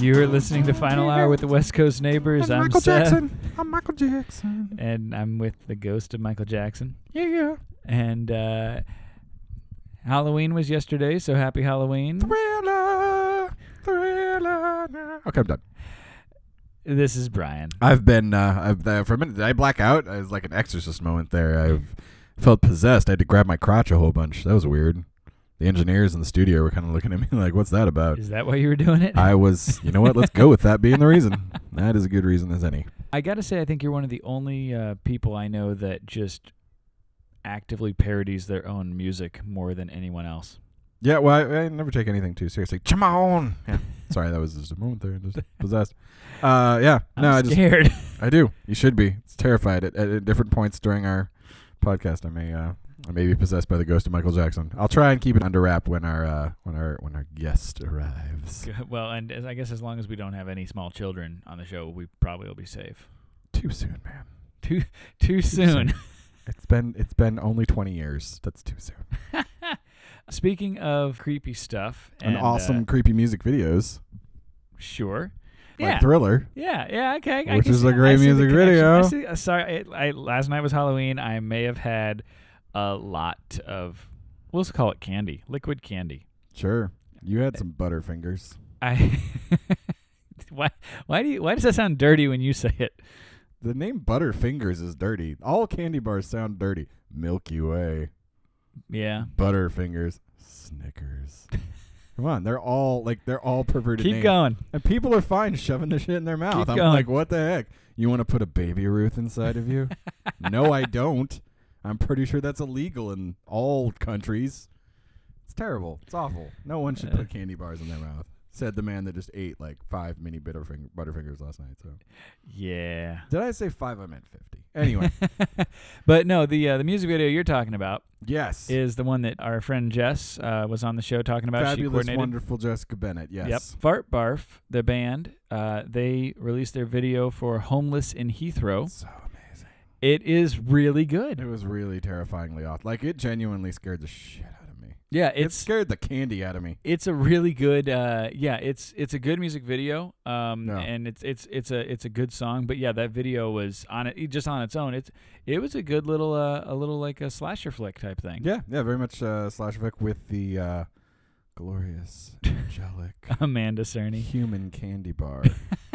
You are listening to Final Hour with the West Coast Neighbors. I'm Michael Seth, Jackson. I'm Michael Jackson. and I'm with the ghost of Michael Jackson. Yeah, yeah. And uh, Halloween was yesterday, so happy Halloween. Thriller, thriller. now. Okay, I'm done. This is Brian. I've been. Uh, I've uh, for a minute. Did I black out? It was like an exorcist moment there. I felt possessed. I had to grab my crotch a whole bunch. That was weird. The engineers in the studio were kind of looking at me like, "What's that about?" Is that why you were doing it? I was. You know what? Let's go with that being the reason. That is a good reason as any. I gotta say, I think you're one of the only uh, people I know that just actively parodies their own music more than anyone else. Yeah, well, I, I never take anything too seriously. Come on. Yeah. Sorry, that was just a moment there. Just possessed. Uh, yeah. I'm no, I just scared. I do. You should be. It's terrified at, at, at different points during our podcast. I may uh, I may be possessed by the ghost of Michael Jackson. I'll try and keep it under wrap when our uh, when our when our guest arrives. well, and as- I guess as long as we don't have any small children on the show, we probably will be safe. Too soon, man. Too too soon. It's been it's been only twenty years. That's too soon. Speaking of creepy stuff, And, and, awesome uh, creepy music videos sure. like Yeah. Thriller. Yeah, yeah, okay. Which is a great music video. See, uh, sorry, I, I, last night was Halloween. I may have had a lot of, we'll just call it candy, liquid candy. Sure. You had eh. some butterfingers. I, why, why do you, why does that sound dirty when you say it? The name Butterfingers is dirty. All candy bars sound dirty. Milky Way, Yeah. Butterfingers, Snickers. Come on, they're all like they're all perverted Keep names. going. And people are fine shoving the shit in their mouth. Keep I'm going. like, what the heck? You want to put a baby Ruth inside of you? no, I don't. I'm pretty sure that's illegal in all countries. It's terrible. It's awful. No one should put candy bars in their mouth. Said the man that just ate like five mini butterfing- butterfingers last night. So Yeah. did I say five? I meant fifty. Anyway, but no, the uh, the music video you're talking about yes, is the one that our friend Jess uh, was on the show talking about. she fabulous, coordinated. wonderful Jessica Bennett. Yes. Yep. Fart Barf, the band, uh, they released their video for Homeless in Heathrow. So. It is really good. It was really terrifyingly off. Like it genuinely scared the shit out of me. Yeah, It scared the candy out of me. it's a really good uh yeah, it's it's a good music video. Um Yeah. and it's it's it's a it's a good song, but yeah, that video was on it just on its own. It's it was a good little uh a little like a slasher flick type thing. Yeah, yeah, very much uh, slash Vic with the uh, glorious, angelic, Amanda Cerny. human candy bar.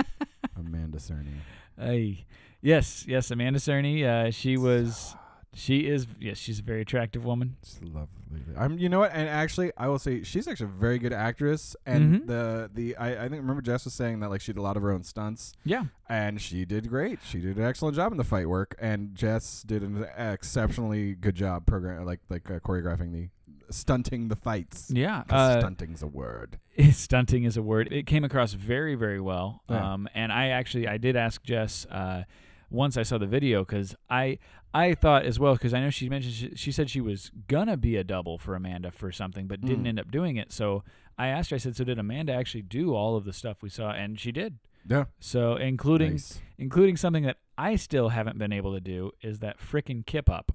Amanda Cerny. Ay. Yes, yes, Amanda Cerny. Uh she was she is yes, she's a very attractive woman. Just lovely. I'm. You know what? And actually, I will say she's actually a very good actress. And Mhm. the the I, I think remember Jess was saying that like she did a lot of her own stunts, Yeah. and she did great. She did an excellent job in the fight work, and Jess did an exceptionally good job program like like uh, choreographing the stunting the fights. Yeah. 'Cause Uh, stunting's a word. stunting is a word. It came across very, very well. Yeah. Um, and I actually I did ask Jess uh, once I saw the video because I I thought as well because I know she mentioned she, she said she was gonna be a double for Amanda for something but didn't Mm. end up doing it. So I asked her. I said, so did Amanda actually do all of the stuff we saw? And she did. Yeah. So including Nice. including something that I still haven't been able to do is that frickin' kip up.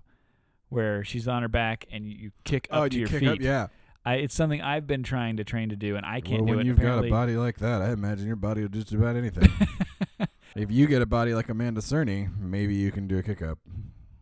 Where she's on her back and you, kick up Oh, to you your kick feet. up, yeah. I, it's something I've been trying to train to do, and I can't well, do when it. you've Apparently, got a body like that, I imagine your body will do just about anything. if you get a body like Amanda Cerny, maybe you can do a kick up.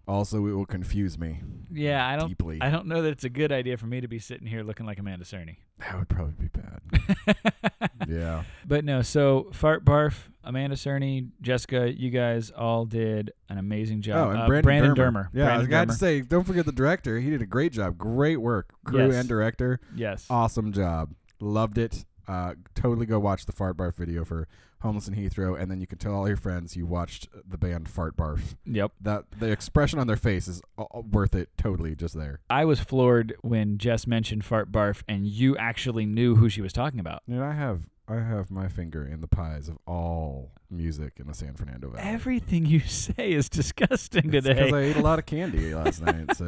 Also, it will confuse me Yeah, I don't. deeply. I don't know that it's a good idea for me to be sitting here looking like Amanda Cerny. that would probably be bad. yeah. But no, so Fart Barf, Amanda Cerny, Jessica, you guys all did an amazing job. Oh, and Uh, Brandon, Dermer. Yeah, I Brandon got to say, don't forget the director. He did a great job. Great work. Crew Yes. and director. Yes. Awesome job. Loved it. Uh, totally go watch the Fart Barf video for Homeless in Heathrow, and then you can tell all your friends you watched the band Fart Barf. Yep. That the expression on their face is worth it. Totally, just there. I was floored when Jess mentioned fart barf and you actually knew who she was talking about. Dude, I have I have my finger in the pies of all music in the San Fernando Valley. Everything you say is disgusting It's today. because I ate a lot of candy last night, so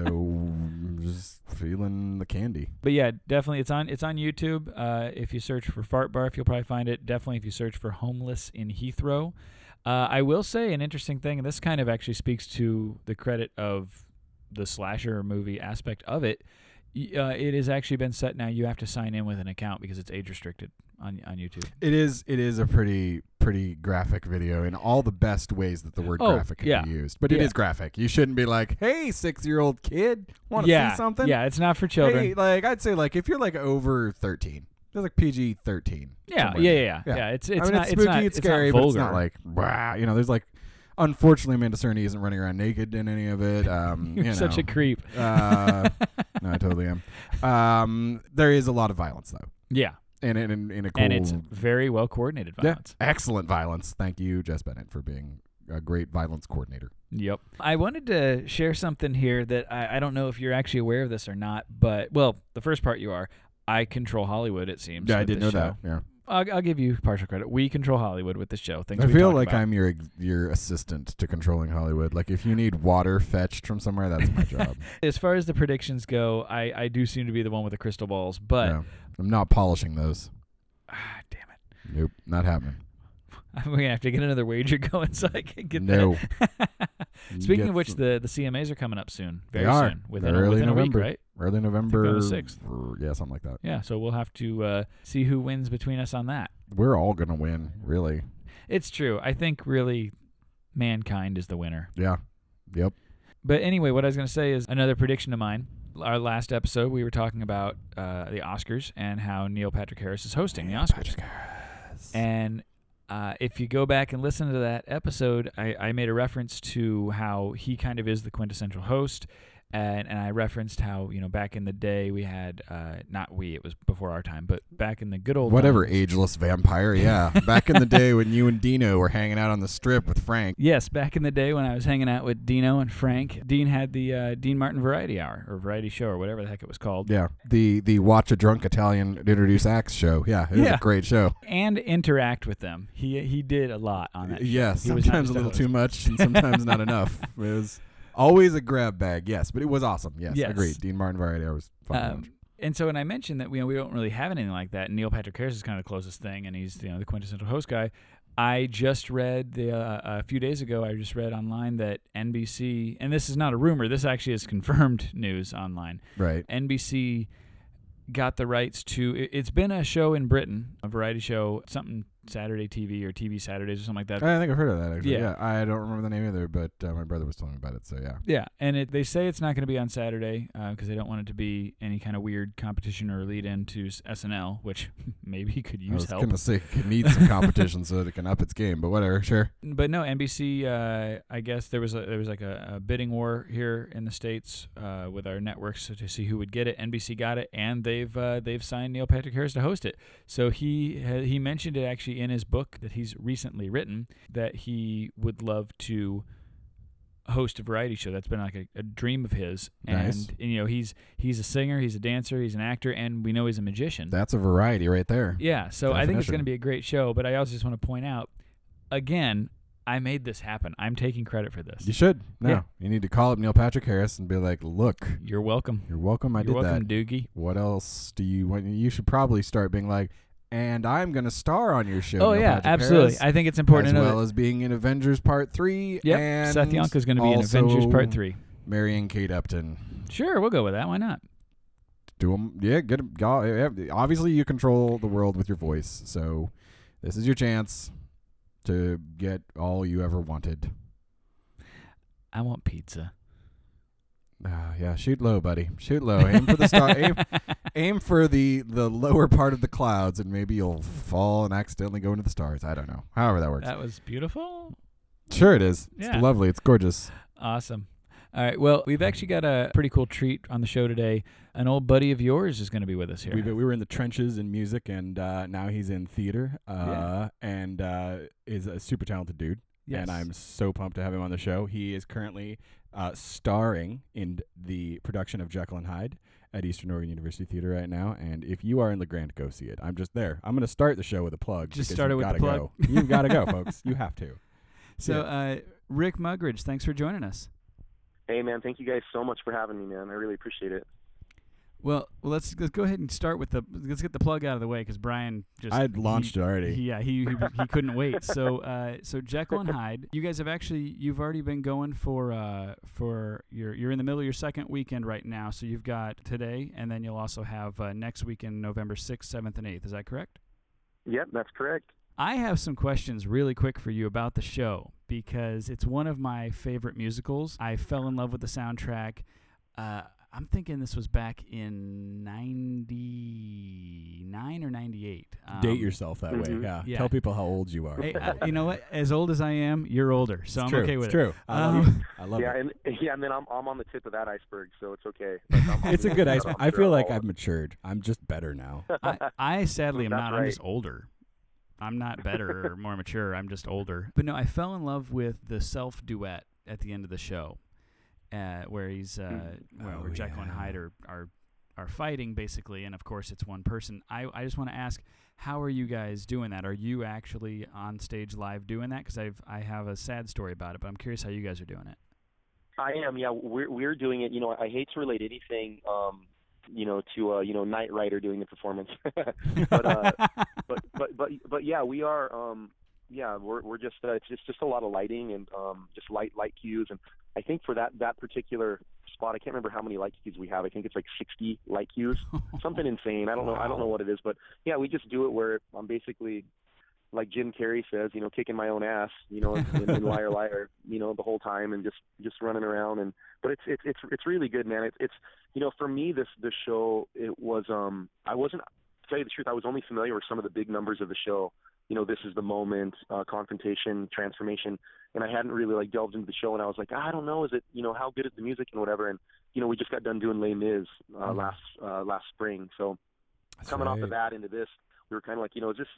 just feeling the candy. But yeah, definitely it's on it's on YouTube. Uh, if you search for Fart Barf, you'll probably find it. Definitely if you search for homeless in Heathrow. Uh, I will say an interesting thing, and this kind of actually speaks to the credit of the slasher movie aspect of it. Uh, it has actually been set now. You have to sign in with an account because it's age restricted on on YouTube. It is it is a pretty pretty graphic video in all the best ways that the word Oh, graphic can yeah. be used. But it Yeah. is graphic. You shouldn't be like, "Hey, 6-year-old kid, want to yeah, see something?" Yeah, it's not for children. Hey, like I'd say like if you're like over 13. It's like PG-13. yeah, yeah, yeah, yeah, yeah. It's it's I mean, not it's spooky, not it's scary, not but it's not like wow. You know, there's like, unfortunately, Amanda Cerny isn't running around naked in any of it. Um, You're you such a creep. Uh, no, I totally am. Um, there is a lot of violence though, Yeah, and in in, in a cool, and it's very well coordinated yeah, violence. excellent violence. Thank you, Jess Bennett, for being a great violence coordinator. Yep. I wanted to share something here that I, I don't know if you're actually aware of this or not, but well, the first part you are. I control Hollywood. It seems. Yeah, I didn't know this that. Yeah, I'll, I'll give you partial credit. We control Hollywood with the show. Things I feel like about. I'm your your assistant to controlling Hollywood. Like if you need water fetched from somewhere, that's my job. As far as the predictions go, I, I do seem to be the one with the crystal balls, but Yeah. I'm not polishing those. ah, damn it, Nope, not happening. I'm gonna have to get another wager going so I can get No. that. Speaking of which, some- the the CMAs are coming up soon. Very They are. soon, within, They're a, early within a week, right? early November, the 6th. yeah, something like that. Yeah, so we'll have to uh, see who wins between us on that. We're all gonna win, really. It's true. I think really mankind is the winner. Yeah. Yep. But anyway, what I was going to say is another prediction of mine. Our last episode, we were talking about uh, the Oscars and how Neil Patrick Harris is hosting the Oscars. And uh, if you go back and listen to that episode, I, I made a reference to how he kind of is the quintessential host. And, and I referenced how, you know, back in the day we had, uh, not we, it was before our time, but back in the good old Whatever, times- ageless vampire. Yeah. Back in the day when you and Dino were hanging out on the strip with Frank. Yes, back in the day when I was hanging out with Dino and Frank, Dean had the uh, Dean Martin Variety Hour or Variety Show or whatever the heck it was called. Yeah. The the watch a drunk Italian introduce acts show. Yeah, it was Yeah. a great show. And interact with them. He he did a lot on that. Yeah, He sometimes a little too much and sometimes not enough. It was always a grab bag, yes, but it was awesome. Yes, Yes. agreed. Dean Martin Variety Hour was fun to watch. Um, and so when I mentioned that we we don't really have anything like that, and Neil Patrick Harris is kind of the closest thing, and he's you know the quintessential host guy. I just read the uh, a few days ago. I just read online that NBC, and this is not a rumor. This actually is confirmed news online. Right. NBC got the rights to. it- It's been a show in Britain, a variety show, something Saturday TV or TV Saturdays or something like that. I think I've heard of that actually. Yeah. Yeah, I don't remember the name either, but uh, my brother was telling me about it. So yeah, Yeah, and it, they say it's not going to be on Saturday because they don't want it to be any kind of weird competition or lead into SNL, which maybe could use I was help. gonna say it needs some competition so that it can up its game, but whatever, sure. But no, NBC. Uh, I guess there was a, there was like a, a bidding war here in the states uh, with our networks to see who would get it. NBC got it, and they've uh, they've signed Neil Patrick Harris to host it. So he ha- he mentioned it actually in his book that he's recently written that he would love to host a variety show. That's been like a, a dream of his. Nice. And, and, you know he's he's a singer, he's a dancer, he's an actor, and we know he's a magician. That's a variety right there. Yeah, so I think it's going to be a great show, but I also just want to point out again, I made this happen. I'm taking credit for this. You should. No, Yeah. you need to call up Neil Patrick Harris and be like, "Look, You're welcome. you're welcome. I You're did welcome, that. Doogie. What else do you want? You should probably start being like, and I'm gonna star on your show. Oh Neil yeah, Patrick absolutely. Harris, I think it's important as to know. well that- as being in Avengers Part Three. yep, and Seth Yonka's going to be in Avengers Part Three. Marrying Kate Upton. Sure, we'll go with that. Why not? Do them. yeah, get 'em- go- Obviously, you control the world with your voice, so this is your chance to get all you ever wanted. I want pizza. Ah, yeah, shoot low, buddy. Shoot low. Aim for the star. aim, aim for the the lower part of the clouds, and maybe you'll fall and accidentally go into the stars. I don't know. However that works. That was beautiful. sure, it is. It's lovely. It's gorgeous. Awesome. All right. Well, we've actually got a pretty cool treat on the show today. An old buddy of yours is going to be with us here. We, we were in the trenches in music, and uh, now he's in theater, uh, Yeah. and uh, is a super talented dude. Yes. And I'm so pumped to have him on the show. He is currently uh, starring in the production of Jekyll and Hyde at Eastern Oregon University Theater right now. And if you are in La Grande, go see it. I'm just there. I'm going to start the show with a plug. Just because start it you've with the gotta plug. Go. You've got to go, folks. You have to. so, uh, Rick Mugridge, thanks for joining us. Hey man, thank you guys so much for having me, man. I really appreciate it. Well, well, let's let's go ahead and start with the let's get the plug out of the way because Brian just I'd launched he, it already. he- yeah, he he, he couldn't wait. So uh, so Jekyll and Hyde, you guys have actually you've already been going for uh for your you're in the middle of your second weekend right now. So you've got today, and then you'll also have uh, next weekend, November sixth, seventh, and eighth. Is that correct? Yep, that's correct. I have some questions really quick for you about the show because it's one of my favorite musicals. I fell in love with the soundtrack. Uh, I'm thinking this was back in '99 or '98. Um, Date yourself that way. Mhm. Yeah. Yeah. Tell people how old you are. Hey, uh, you know what? As old as I am, you're older, so it's I'm true. okay with it's it. true. I love, Um, it. I love yeah, it. and yeah, and then I'm I'm on the tip of that iceberg, so it's okay. Like, I'm- I'm- It's a good I'm ice. I feel like I'll- I've matured. I'm just better now. I, I sadly am That's not. I'm just older. I'm not better or more mature. I'm just older. But no, I fell in love with the self duet at the end of the show, uh, where he's uh, well, Oh, where Jekyll and. Hyde are, are are fighting basically, and of course it's one person. I I just want to ask, how are you guys doing that? Are you actually on stage live doing that? Because I've I have a sad story about it, but I'm curious how you guys are doing it. I am. Yeah, we're we're doing it. You know, I hate to relate anything, um, you know, to uh, you know, Knight Rider doing the performance, but uh, but but but but yeah, we are. Um, yeah, we're we're just uh, it's just just a lot of lighting and um, just light light cues, and I think for that that particular spot, I can't remember how many light cues we have. I think it's like 60 light cues, something insane. I don't know. I don't know what it is, but yeah, we just do it where I'm basically like Jim Carrey says, you know, kicking my own ass, you know, in, in Liar Liar, you know, the whole time and just just running around and but it's it's it's it's really good, man. It's it's you know, for me this this show it was um I wasn't tell you the truth, I was only familiar with some of the big numbers of the show. You know, this is the moment, uh, confrontation, transformation, and I hadn't really like delved into the show, and I was like, I don't know, is it, you know, how good is the music and whatever, and you know, we just got done doing Les Mis uh, Mhm. last uh, last spring, so That's coming off right. of that into this, we were kind of like, you know, is this?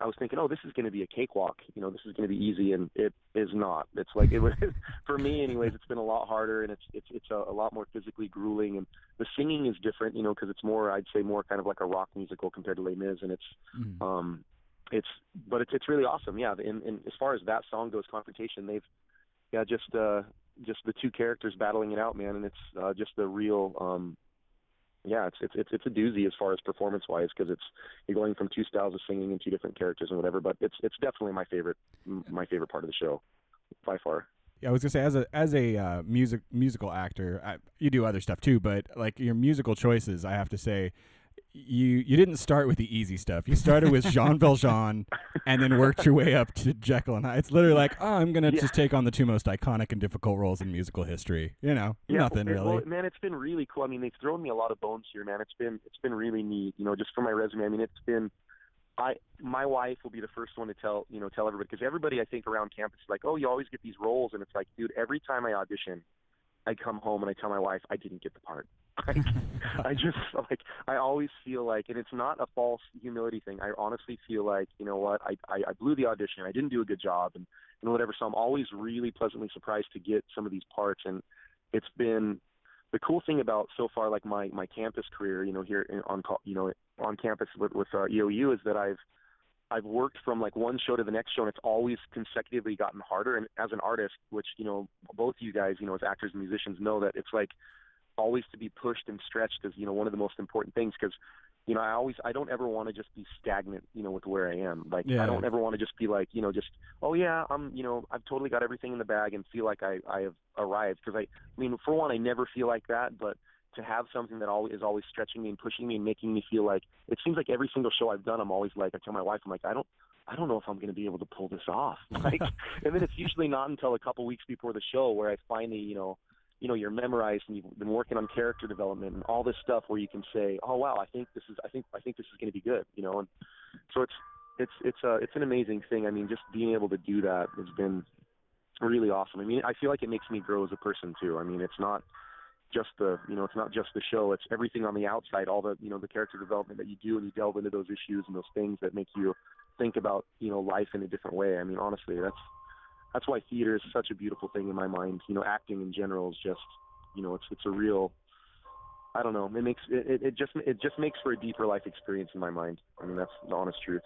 I was thinking, oh, this is going to be a cakewalk. You know, this is going to be easy, and it is not. It's like it was for me, anyways. It's been a lot harder, and it's it's it's a, a lot more physically grueling, and the singing is different, you know, because it's more, I'd say, more kind of like a rock musical compared to Les Mis, and it's Mhm. um, it's but it's it's really awesome. Yeah, and, and as far as that song goes, confrontation, they've yeah just uh just the two characters battling it out, man, and it's uh, just the real um yeah, it's it's it's it's a doozy as far as performance wise because it's you're going from two styles of singing and two different characters and whatever. But it's it's definitely my favorite my favorite part of the show by far. Yeah, I was gonna say as a as a uh, music musical actor, I, you do other stuff too, but like your musical choices, I have to say, you you didn't start with the easy stuff. You started with Jean Valjean, and then worked your way up to Jekyll and Hyde. It's literally like, oh, I'm gonna Yeah. just take on the two most iconic and difficult roles in musical history. You know, nothing it- really. Well, man, it's been really cool. I mean, they've thrown me a lot of bones here, man. It's been it's been really neat. You know, just for my resume. I mean, it's been. I my wife will be the first one to tell you know tell everybody because everybody I think around campus is like, oh, you always get these roles, and it's like, dude, every time I audition, I come home and I tell my wife I didn't get the part. Like, I just like I always feel like, and it's not a false humility thing. I honestly feel like you know what I I, I blew the audition. I didn't do a good job, and and whatever. So I'm always really pleasantly surprised to get some of these parts, and it's been the cool thing about so far like my my campus career. You know, here in, on you know on campus with with uh, EOU is that I've I've worked from like one show to the next show, and it's always consecutively gotten harder. And as an artist, which you know both you guys, you know, as actors and musicians, know that it's like always to be pushed and stretched is you know one of the most important things because you know I always I don't ever want to just be stagnant you know with where I am. Like Yeah. I don't ever want to just be like you know just oh yeah I'm you know I've totally got everything in the bag and feel like I I have arrived. Because I I mean for one I never feel like that but to have something that always is always stretching me and pushing me and making me feel like it seems like every single show I've done I'm always like I tell my wife I'm like I don't I don't know if I'm going to be able to pull this off. Like and then it's usually not until a couple weeks before the show where I finally you know you know you're memorized and you've been working on character development and all this stuff where you can say oh wow I think this is I think I think this is going to be good you know and so it's it's it's a it's an amazing thing I mean just being able to do that has been really awesome. I mean, I feel like it makes me grow as a person too. I mean, it's not just the you know it's not just the show it's everything on the outside all the you know the character development that you do and you delve into those issues and those things that make you think about you know life in a different way i mean honestly that's that's why theater is such a beautiful thing in my mind you know acting in general is just you know it's it's a real i don't know it makes it it just it just makes for a deeper life experience in my mind i mean that's the honest truth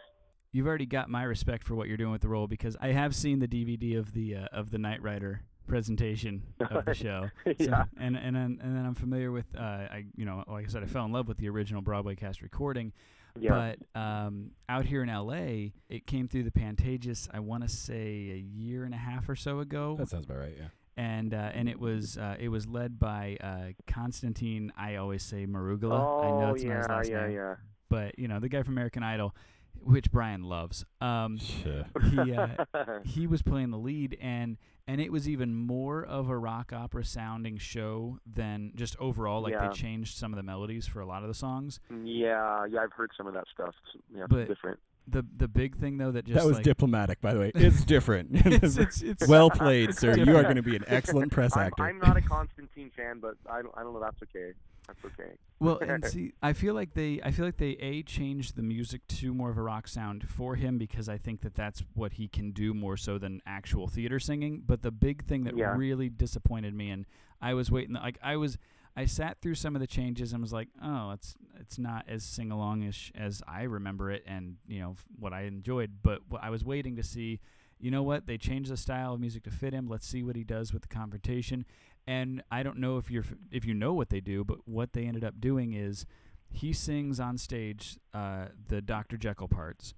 You've already got my respect for what you're doing with the role because I have seen the DVD of the uh, of the Knight Rider presentation of the show. So- Yeah. and and then, and then I'm familiar with uh, I you know like I said I fell in love with the original Broadway cast recording. Yeah But um, out here in LA, it came through the Pantages. I want to say a year and a half or so ago, That sounds about right. Yeah. and uh, and it was uh, it was led by uh, Constantine. I always say Marugula. I know oh it's not his yeah last yeah name, yeah but you know the guy from American Idol, which Brian loves. Um, Sure. he uh, he was playing the lead and and it was even more of a rock opera sounding show than just overall like Yeah. they changed some of the melodies for a lot of the songs yeah yeah i've heard some of that stuff It's- yeah But- different the the big thing though that just that was like, diplomatic, by the way. It's different. it's, it's, it's well played, sir. You are going to be an excellent press I'm, actor. I'm not a Constantine fan, but I don't, I don't know. That's okay. That's okay. well and see i feel like they i feel like they a changed the music to more of a rock sound for him because i think that that's what he can do more so than actual theater singing but the big thing that Yeah. really disappointed me and i was waiting like i was i sat through some of the changes and was like oh it's it's not as sing-alongish as i remember it and you know f- what i enjoyed but what i was waiting to see you know what they changed the style of music to fit him let's see what he does with the confrontation and I don't know if you're if you know what they do, but what they ended up doing is he sings on stage uh, the Dr. Jekyll parts,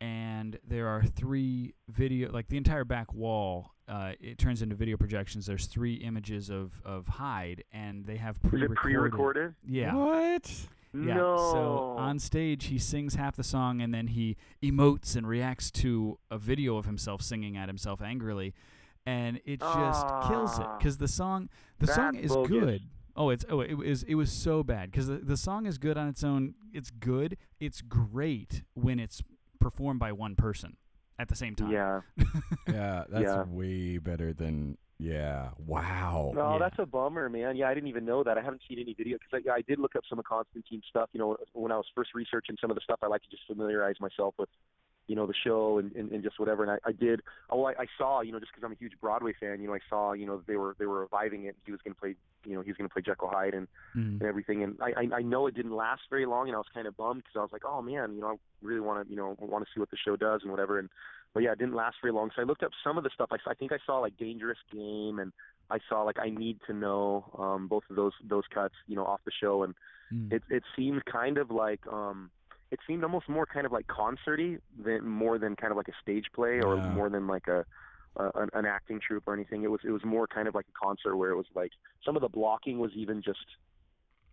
and there are three video like the entire back wall. Uh, it turns into video projections. There's three images of of Hyde, and they have pre-recorded. it pre-recorded? Yeah. What? Yeah. No. So on stage, he sings half the song and then he emotes and reacts to a video of himself singing at himself angrily, and it just kills it Ah. because the song the song is bogus. good. Oh, it's oh it was it was so bad because the the song is good on its own. It's good. It's great when it's performed by one person at the same time. Yeah. Yeah, that's Yeah. way better than. Yeah. Wow. No, Yeah. that's a bummer, man. Yeah, I didn't even know that. I haven't seen any video because I, I did look up some of Constantine stuff. You know, when I was first researching some of the stuff, I like to just familiarize myself with, you know, the show and, and, and just whatever. And I, I did. Oh, I, I saw, you know, just because I'm a huge Broadway fan, you know, I saw, you know, they were they were reviving it. He was going to play, you know, he was going to play Jekyll Hyde and Mhm. and everything. And I, I I know it didn't last very long, and I was kind of bummed because I was like, oh man, you know, I really want to, you know, want to see what the show does and whatever. And but yeah, it didn't last very long. So I looked up some of the stuff. I, I think I saw like Dangerous Game, and I saw like I Need to Know, um, both of those those cuts, you know, off the show, and Mm. it it seemed kind of like um it seemed almost more kind of like concerty than more than kind of like a stage play or Yeah. more than like a, a an, an acting troupe or anything. It was it was more kind of like a concert where it was like some of the blocking was even just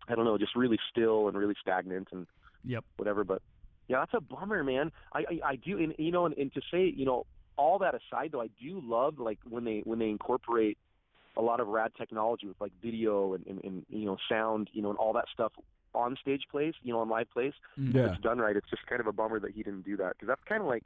I don't know, just really still and really stagnant and Yep. whatever. But yeah, that's a bummer, man. I I, I do, and you know, and, and to say, you know, all that aside, though, I do love like when they when they incorporate a lot of rad technology with like video and, and, and you know sound, you know, and all that stuff on stage plays, you know, on live plays. Mm. Yeah. If it's done right, it's just kind of a bummer that he didn't do that because that's kind of like.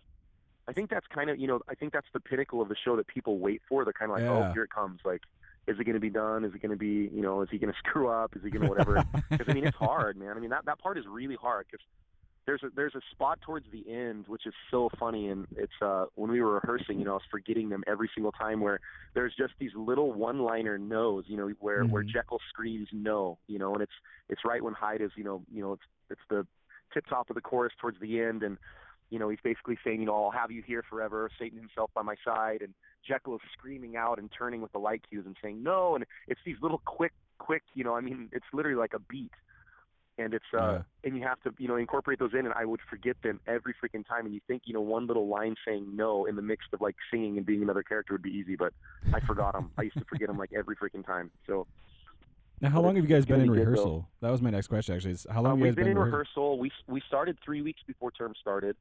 I think that's kind of you know I think that's the pinnacle of the show that people wait for. They're kind of like, Yeah. oh, here it comes. Like, is it going to be done? Is it going to be you know is he going to screw up? Is he going to whatever? Because I mean, it's hard, man. I mean, that that part is really hard because there's a there's a spot towards the end which is so funny, and it's uh when we were rehearsing, you know, I was forgetting them every single time where there's just these little one-liner no's, you know, where where Mhm. Jekyll screams no, you know, and it's it's right when Hyde is, you know, you know, it's it's the tip top of the chorus towards the end, and you know, he's basically saying, you know, I'll have you here forever, Satan himself by my side, and Jekyll is screaming out and turning with the light cues and saying no, and it's these little quick, quick, you know, I mean, it's literally like a beat, and it's uh, Yeah. and you have to, you know, incorporate those in, and I would forget them every freaking time, and you think, you know, one little line saying no in the mix of like singing and being another character would be easy, but I forgot them. I used to forget them like every freaking time. So Now, how long have you guys been in be good, rehearsal? That was my next question. Actually, is how long Uh, have you guys been in rehearsal? rehearsal. We we started three weeks before term started.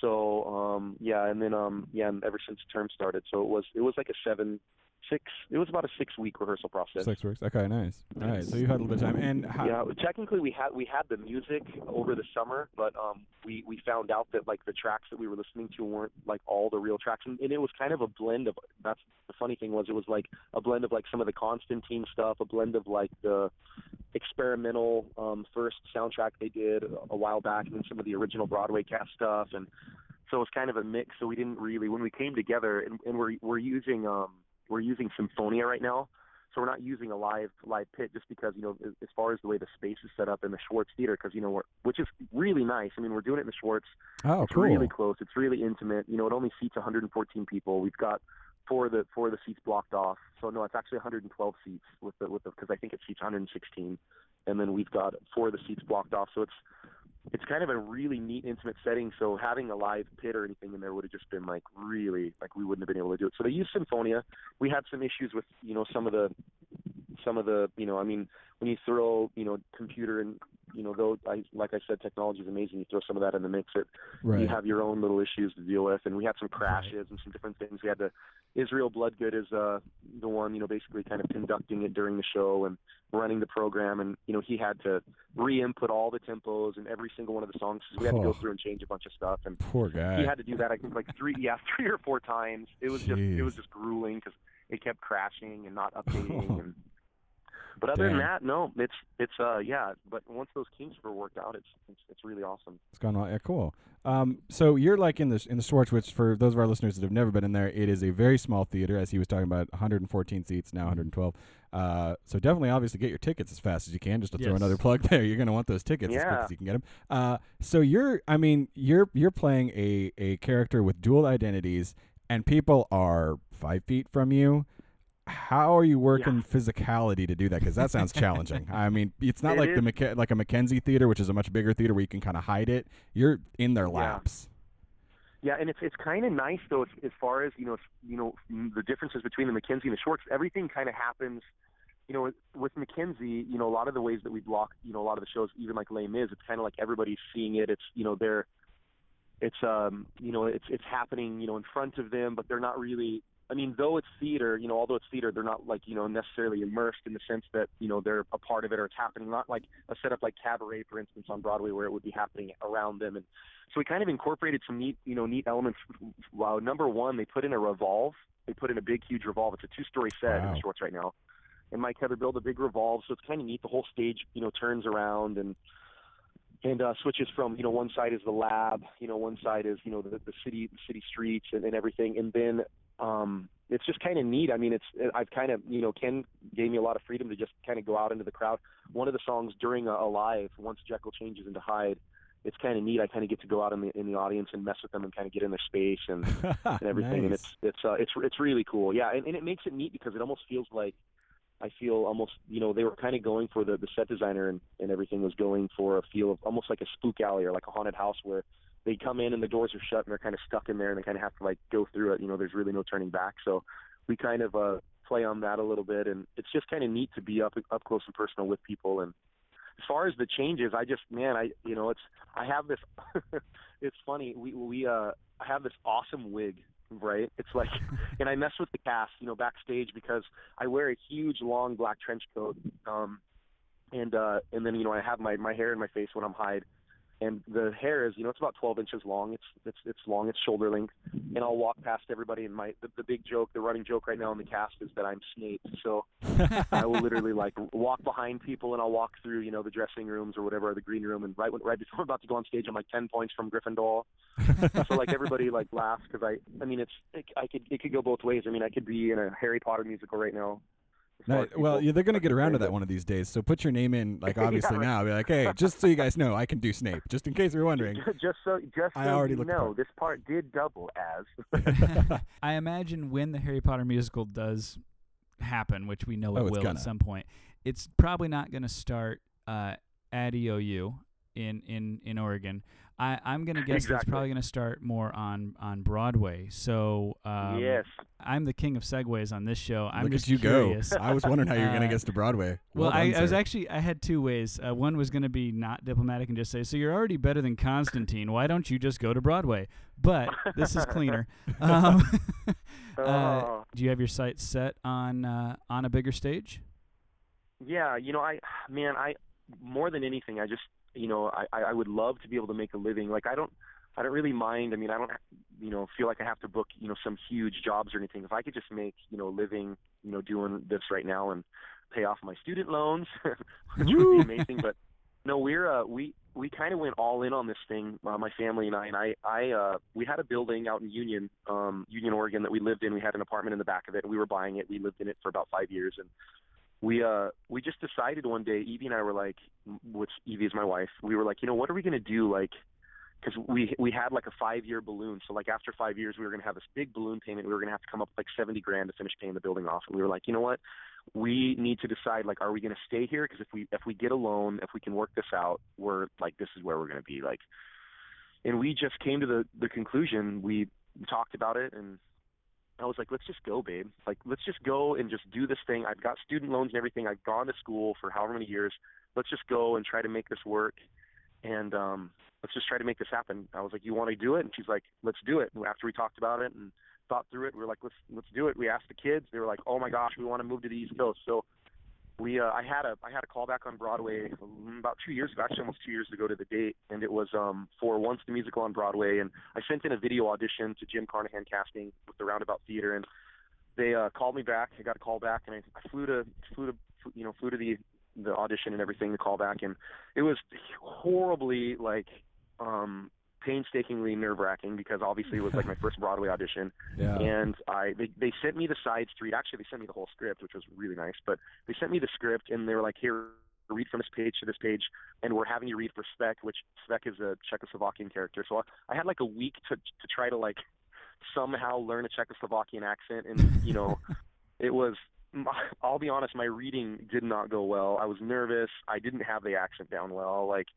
So um yeah, and then um yeah, and ever since term started. So it was it was like a seven six. It was about a six week rehearsal process. Six weeks. Okay, nice. All right, so you had a little bit of time. And how, Yeah, technically we had we had the music over the summer, but um we we found out that like the tracks that we were listening to weren't like all the real tracks, and, and it was kind of a blend of. That's the funny thing was it was like a blend of like some of the Constantine stuff, a blend of like the experimental um first soundtrack they did a while back, and then some of the original Broadway cast stuff, and so it was kind of a mix. So we didn't really when we came together, and, and we're we're using um we're using Sinfonia right now so we're not using a live live pit just because you know as, far as the way the space is set up in the Schwartz Theater because you know we're which is really nice. I mean we're doing it in the Schwartz. oh, it's cool. really close. It's really intimate. You know it only seats 114 people. We've got four of the four of the seats blocked off. So no, it's actually 112 seats with the with the because I think it seats 116, and then we've got four of the seats blocked off. So it's it's kind of a really neat intimate setting. So having a live pit or anything in there would have just been like really like we wouldn't have been able to do it. So they used Sinfonia. We had some issues with you know some of the some of the you know I mean when you throw you know computer and you know though I like I said technology is amazing. You throw some of that in the mix, it right. you have your own little issues to deal with. And we had some crashes and some different things. We had to Israel Bloodgood is uh the one you know basically kind of conducting it during the show and running the program, and you know he had to re-input all the tempos and every single one of the songs. So we had to Oh. go through and change a bunch of stuff and Poor guy. he had to do that I think like three yeah three or four times. It was just it was just grueling because it kept crashing and not updating and. But other Dang. than that, no, it's it's uh yeah. But once those kinks were worked out, it's it's, it's really awesome. It's gone well. Yeah, cool. Um, so you're like in the in the Schwartz, which for those of our listeners that have never been in there, it is a very small theater, as he was talking about, 114 seats now, 112. Uh, so definitely, obviously, get your tickets as fast as you can. Just to throw another plug there, you're going to want those tickets as quick as you can get them. Uh, so you're, I mean, you're you're playing a a character with dual identities, and people are five feet from you. How are you working physicality to do that? Because that sounds challenging. I mean, it's not It like the is. Mac- like a McKenzie theater, which is a much bigger theater where you can kind of hide it. You're in their laps. Yeah, and it's it's kind of nice though, as, as far as you know, you know, the differences between the McKenzie and the Schwartz. Everything kind of happens. You know, with, with McKenzie, you know, a lot of the ways that we block, you know, a lot of the shows, even like Les Mis, it's kind of like everybody's seeing it. It's you know, they're, it's um, you know, it's it's happening, you know, in front of them, but they're not really. I mean, though it's theater, you know, although it's theater, they're not like you know necessarily immersed in the sense that you know they're a part of it or it's happening. Not like a setup like Cabaret, for instance, on Broadway, where it would be happening around them and so we kind of incorporated some neat, you know, neat elements. Wow, number one, they put in a revolve. They put in a big, huge revolve. It's a two-story set in Wow. the Schwartz right now. And Mike Heather built a big revolve, so it's kind of neat. The whole stage, you know, turns around and and uh, switches from, you know, one side is the lab, you know, one side is, you know, the, the city, the city streets and, and everything. And then um, it's just kind of neat. I mean, it's I've kind of, you know, Ken gave me a lot of freedom to just kind of go out into the crowd. One of the songs during a, a live, once Jekyll changes into Hyde, it's kind of neat. I kind of get to go out in the in the audience and mess with them and kind of get in their space and, and everything. And it's it's uh, it's it's really cool. Yeah, and, and it makes it neat because it almost feels like I feel almost you know they were kind of going for the the set designer and and everything was going for a feel of almost like a spook alley or like a haunted house where they come in and the doors are shut and they're kind of stuck in there and they kind of have to like go through it. You know, there's really no turning back. So we kind of uh play on that a little bit and it's just kind of neat to be up up close and personal with people and as far as the changes, I just man, I you know, it's I have this it's funny. We we uh I have this awesome wig, right? It's like and I mess with the cast, you know, backstage because I wear a huge long black trench coat. Um and uh and then you know I have my my hair in my face when I'm Hyde and the hair is you know it's about 12 inches long it's it's it's long it's shoulder length and I'll walk past everybody and my the, the big joke the running joke right now in the cast is that I'm Snape so I will literally like walk behind people and I'll walk through, you know, the dressing rooms or whatever, or the green room, and right when, right before I'm about to go on stage, I'm like ten points from Gryffindor. so like everybody like laughs because I, I mean, it's it, I could it could go both ways. I mean, I could be in a Harry Potter musical right now. As No, well, yeah, they're going to get around to that one of these days. So put your name in, like Yeah, obviously right. now. Be like, hey, just so you guys know, I can do Snape. Just in case you're wondering. but- Just so, just so I already you know, this part did double as. I imagine when the Harry Potter musical does happen, which we know it Oh, will gonna. at some point, it's probably not going to start uh, at EOU in in in Oregon. I, I'm gonna guess that's Exactly. probably gonna start more on on Broadway. So um, yes. I'm the king of segues on this show. I'm Look just at you curious. go. I was wondering how you're going to Uh, get to Broadway. Well, done, I, I was actually I had two ways. Uh, one was going to be not diplomatic and just say, "So you're already better than Constantine. Why don't you just go to Broadway?" But this is cleaner. Um, uh, Oh. do you have your sights set on uh, on a bigger stage? Yeah, you know, I man, I more than anything, I just you know, I I would love to be able to make a living. Like I don't I don't really mind. I mean, I don't you know feel like I have to book you know some huge jobs or anything. If I could just make you know a living you know doing this right now and pay off my student loans, which would be amazing. But no, we're uh we we kind of went all in on this thing, uh, my family and I. And I I uh we had a building out in Union, um Union, Oregon that we lived in. We had an apartment in the back of it, and we were buying it. We lived in it for about five years, and we uh we just decided one day evie and i were like which evie is my wife we were like you know what are we going to do like because we we had like a five year balloon. So like after five years we were going to have this big balloon payment. We were going to have to come up with like seventy grand to finish paying the building off. And we were like you know what? We need to decide like are we going to stay here? Because if we if we get a loan if we can work this out we're like this is where we're going to be like. And we just came to the the conclusion. We talked about it and I was like, let's just go, babe. Like, let's just go and just do this thing. I've got student loans and everything. I've gone to school for however many years. Let's just go and try to make this work. And um, let's just try to make this happen. I was like, you want to do it? And she's like, let's do it. And after we talked about it and thought through it, we were like, let's let's do it. We asked the kids. They were like, oh my gosh, we want to move to the East Coast. So we uh, I had a I had a callback on Broadway um, about two years ago, actually almost two years ago to the date, and it was um for Once the Musical on Broadway, and I sent in a video audition to Jim Carnahan Casting with the Roundabout Theater, and they uh, called me back. I got a call back, and I, I flew to flew to you know flew to the the audition and everything, the call back, and it was horribly like um painstakingly nerve wracking because obviously it was like my first Broadway audition Yeah. and I they they sent me the side street. Actually, they sent me the whole script, which was really nice. But they sent me the script, and they were like, "Here, read from this page to this page," and we're having you read for Spec, which Spec is a Czechoslovakian character. So I, I had like a week to to try to like somehow learn a Czechoslovakian accent, and you know, it was. I'll be honest, my reading did not go well. I was nervous. I didn't have the accent down well. Like,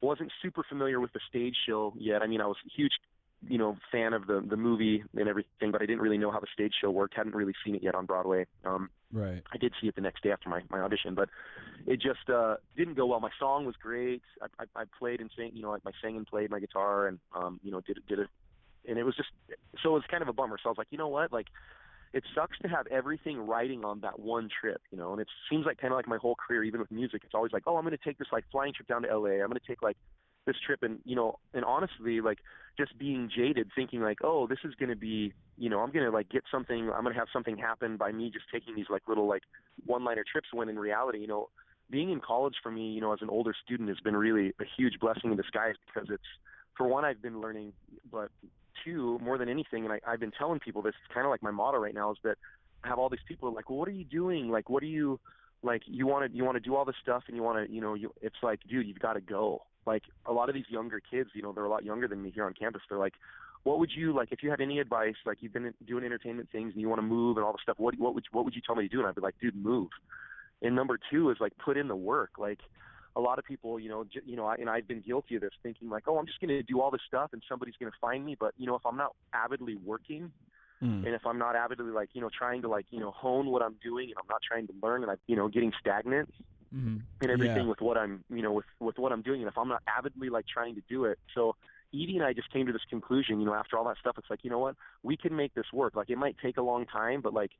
wasn't super familiar with the stage show yet. I mean, I was a huge you know fan of the the movie and everything but i didn't really know how the stage show worked. Hadn't really seen it yet on broadway. Um Right. i did see it the next day after my my audition but it just uh didn't go well. My song was great. I i, I played and sang you know like I sang and played my guitar and um you know did it did it. And it was just so it was kind of a bummer. So i was like you know what? Like it sucks to have everything riding on that one trip, you know, and it seems like kind of like my whole career, even with music, it's always like, oh, I'm going to take this like flying trip down to LA. I'm going to take like this trip and, you know, and honestly, like just being jaded thinking like, oh, this is going to be, you know, I'm going to like get something, I'm going to have something happen by me just taking these like little like one liner trips when in reality, you know, being in college for me, you know, as an older student has been really a huge blessing in disguise because it's, for one, I've been learning, but two, more than anything, and I, I've been telling people this, it's kind of like my motto right now is that I have all these people like, well, what are you doing? Like, what are you, like, you want to, you want to do all this stuff and you want to, you know, you, it's like, dude, you've got to go. Like a lot of these younger kids, you know, they're a lot younger than me here on campus. They're like, what would you like if you had any advice? Like you've been doing entertainment things and you want to move and all this stuff. What what would what would you tell me to do? And I'd be like, dude, move. And number two is like put in the work. Like a lot of people, you know, j- you know, I, and I've been guilty of this, thinking like, oh, I'm just going to do all this stuff and somebody's going to find me. But you know, if I'm not avidly working, Mm. and if I'm not avidly like, you know, trying to like, you know, hone what I'm doing, and I'm not trying to learn, and I'm, you know, getting stagnant Mm-hmm. and everything Yeah. with what I'm, you know, with with what I'm doing, and if I'm not avidly like trying to do it, so. Edie and I just came to this conclusion, you know, after all that stuff, it's like, you know what, we can make this work. Like, it might take a long time, but like,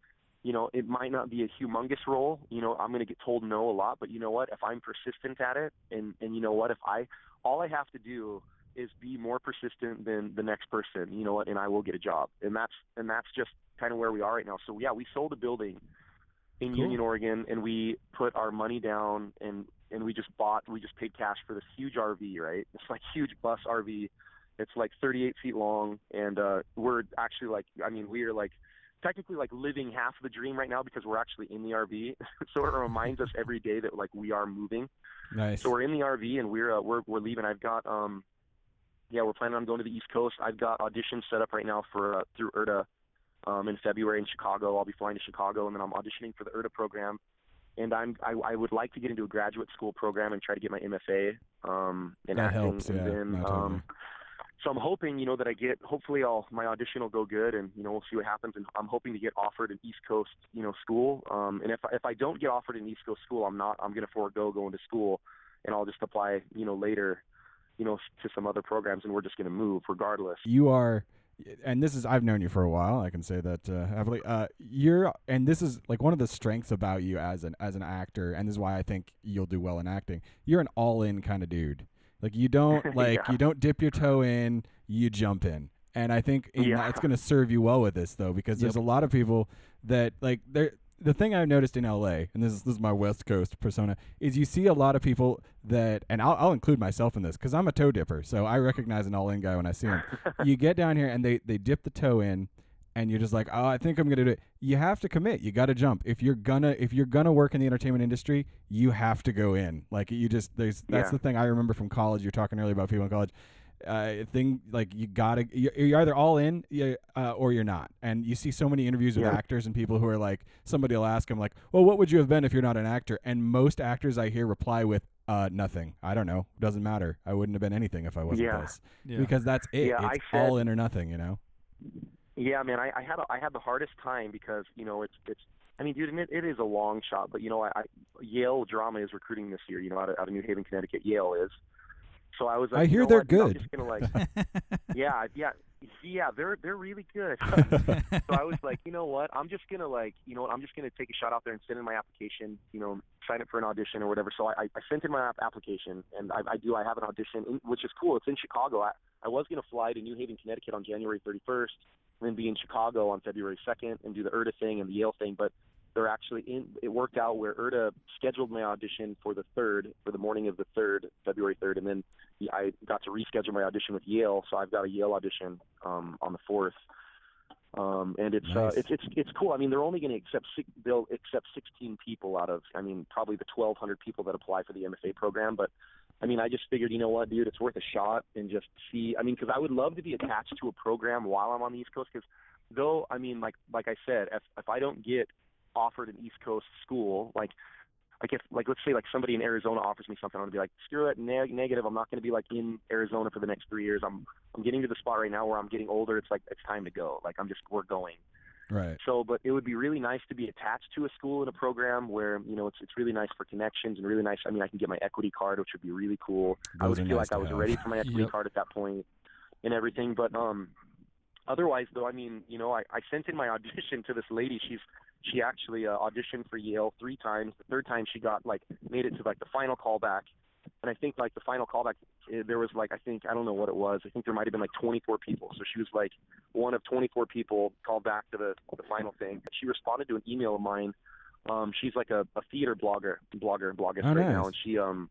you know, it might not be a humongous role. You know, I'm going to get told no a lot, but you know what? If I'm persistent at it, and and you know what, if I, all I have to do is be more persistent than the next person. You know what? And I will get a job. And that's and that's just kind of where we are right now. So yeah, we sold a building in Cool. Union, Oregon, and we put our money down and and we just bought, we just paid cash for this huge RV, right? It's like huge bus RV. It's like 38 feet long, and uh, we're actually like, I mean, we are like technically like living half the dream right now because we're actually in the RV. so it reminds us every day that like we are moving. Nice. So we're in the RV and we're uh, we're we're leaving. I've got um, yeah, we're planning on going to the East Coast. I've got auditions set up right now for uh, through URTA um, in February in Chicago. I'll be flying to Chicago and then I'm auditioning for the URTA program. and I'm I, I would like to get into a graduate school program and try to get my MFA um, in That acting, helps, and yeah. then um, totally. So I'm hoping, you know, that I get. Hopefully, I'll my audition will go good, and you know, we'll see what happens. And I'm hoping to get offered an East Coast, you know, school. Um, and if if I don't get offered an East Coast school, I'm not. I'm going to forego going to school, and I'll just apply, you know, later, you know, to some other programs, and we're just going to move regardless. you are and this is I've known you for a while. I can say that uh, heavily. Uh, you're and this is like one of the strengths about you as an as an actor, and this is why I think you'll do well in acting. You're an all in kind of dude. Like you don't like Yeah. you don't dip your toe in, you jump in. And I think in Yeah. it's going to serve you well with this though, because there's a lot of people that like there. The thing I've noticed in LA, and this is this is my West Coast persona, is you see a lot of people that, and I'll, I'll include myself in this because I'm a toe dipper, so I recognize an all-in guy when I see him. you get down here and they they dip the toe in, and you're just like, oh, I think I'm gonna do it. You have to commit. You got to jump. If you're gonna if you're gonna work in the entertainment industry, you have to go in. Like you just there's that's Yeah. the thing I remember from college. You're talking earlier about people in college. Uh, thing like you gotta you- you're either all in you- uh, or you're not and you see so many interviews with Yeah. actors and people who are like somebody will ask them like well what would you have been if you're not an actor and most actors i hear reply with uh nothing i don't know doesn't matter i wouldn't have been anything if i wasn't Yeah. this Yeah. because that's it Yeah, it's said- all in or nothing you know Yeah, man, I, I had a, I had the hardest time because you know it's it's. I mean, dude, and it, it is a long shot, but you know, I, I Yale Drama is recruiting this year. You know, out of, out of New Haven, Connecticut, Yale is. So I was. Like, I you hear know they're what, I'm good. just gonna like. yeah, yeah, yeah. They're they're really good. so I was like, you know what? I'm just gonna like, you know what? I'm just gonna take a shot out there and send in my application. You know, sign up for an audition or whatever. So I, I sent in my app- application, and I, I do. I have an audition, in, which is cool. It's in Chicago. I, I was gonna fly to New Haven, Connecticut on January 31st, and then be in Chicago on February 2nd and do the URTA thing and the Yale thing. But they're actually in. It worked out where URTA scheduled my audition for the third, for the morning of the third, February 3rd, and then I got to reschedule my audition with Yale. So I've got a Yale audition um, on the fourth. Um, and it's uh, it's it's it's cool. I mean, they're only going to accept six, they'll accept 16 people out of I mean probably the 1,200 people that apply for the MFA program. But I mean, I just figured, you know what, dude, it's worth a shot and just see. I mean, because I would love to be attached to a program while I'm on the East Coast. Because though, I mean, like like I said, if if I don't get offered an East Coast school, like like if like let's say like somebody in Arizona offers me something, I'm gonna be like, screw it, neg- negative. I'm not gonna be like in Arizona for the next three years. I'm I'm getting to the spot right now where I'm getting older. It's like it's time to go. Like I'm just we're going. Right So, but it would be really nice to be attached to a school and a program where you know it's it's really nice for connections and really nice. I mean, I can get my equity card, which would be really cool. I Those would feel nice like I was have. ready for my equity Yep. card at that point and everything. But um, otherwise, though, I mean, you know, I, I sent in my audition to this lady. She's she actually uh, auditioned for Yale three times. The third time, she got like made it to like the final callback. And I think like the final callback, eh, there was like I think I don't know what it was. I think there might have been like 24 people. So she was like one of 24 people called back to the the final thing. She responded to an email of mine. Um, she's like a, a theater blogger, blogger, bloggist Oh, right nice. now, and she um,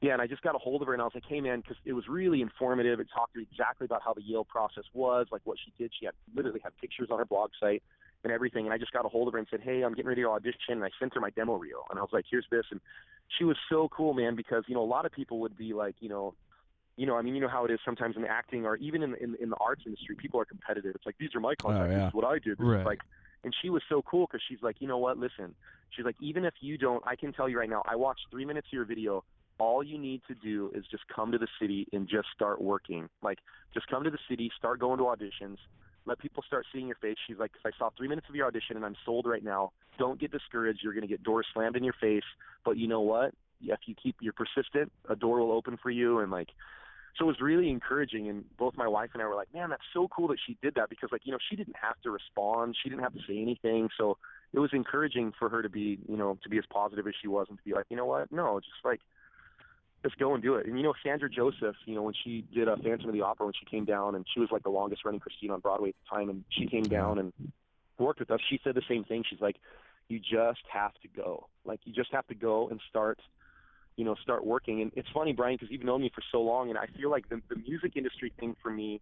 yeah, and I just got a hold of her and I was like, hey man, because it was really informative. It talked to me exactly about how the Yale process was, like what she did. She had literally had pictures on her blog site and everything. And I just got a hold of her and said, hey, I'm getting ready to audition. And I sent her my demo reel, and I was like, here's this. And she was so cool, man, because you know a lot of people would be like, you know. You know, I mean, you know how it is sometimes in acting or even in in, in the arts industry. People are competitive. It's like these are my oh, contacts. yeah. This is what I did. This Right. like, and she was so cool because she's like, you know what? Listen, she's like, even if you don't, I can tell you right now. I watched three minutes of your video. All you need to do is just come to the city and just start working. Like, just come to the city, start going to auditions, let people start seeing your face. She's like, 'Cause I saw three minutes of your audition and I'm sold right now. Don't get discouraged. You're going to get doors slammed in your face, but you know what? If you keep, you're persistent, a door will open for you. And like, so it was really encouraging. And both my wife and I were like, man, that's so cool that she did that because like, you know, she didn't have to respond. She didn't have to say anything. So it was encouraging for her to be, you know, to be as positive as she was and to be like, you know what? No, just like, just go and do it. And you know, Sandra Joseph, you know, when she did uh, Phantom of the Opera, when she came down, and she was like the longest running Christine on Broadway at the time, and she came down and worked with us. She said the same thing. She's like, you just have to go. Like, you just have to go and start, you know, start working. And it's funny, Brian, because you've known me for so long, and I feel like the, the music industry thing for me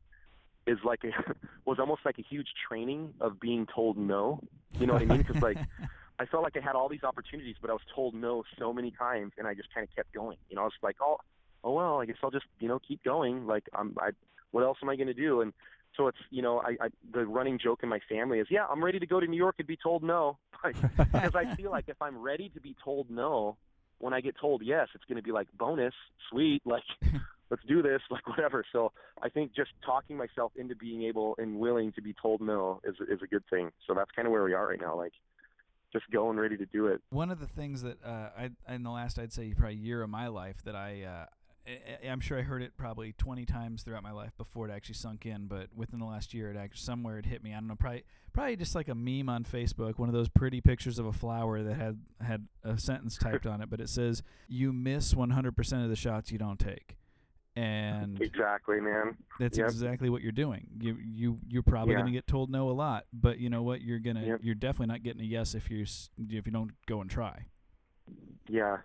is like a was almost like a huge training of being told no. You know what I mean? Because like. I felt like I had all these opportunities, but I was told no so many times, and I just kind of kept going. You know, I was like, oh, oh well, I guess I'll just you know keep going. Like I'm, I, what else am I going to do? And so it's you know I, I the running joke in my family is yeah I'm ready to go to New York and be told no because I feel like if I'm ready to be told no when I get told yes it's going to be like bonus sweet like let's do this like whatever so I think just talking myself into being able and willing to be told no is is a good thing so that's kind of where we are right now like just going ready to do it One of the things that uh, I in the last I'd say probably year of my life that I, uh, I I'm sure I heard it probably 20 times throughout my life before it actually sunk in, but within the last year it actually somewhere it hit me. I don't know, probably probably just like a meme on Facebook, one of those pretty pictures of a flower that had had a sentence typed on it, but it says you miss 100% of the shots you don't take. And exactly man that's Yep. exactly what you're doing. You you you're probably Yeah. going to get told no a lot, but you know what? You're gonna Yep. you're definitely not getting a yes if you s- if you don't go and try. Yeah,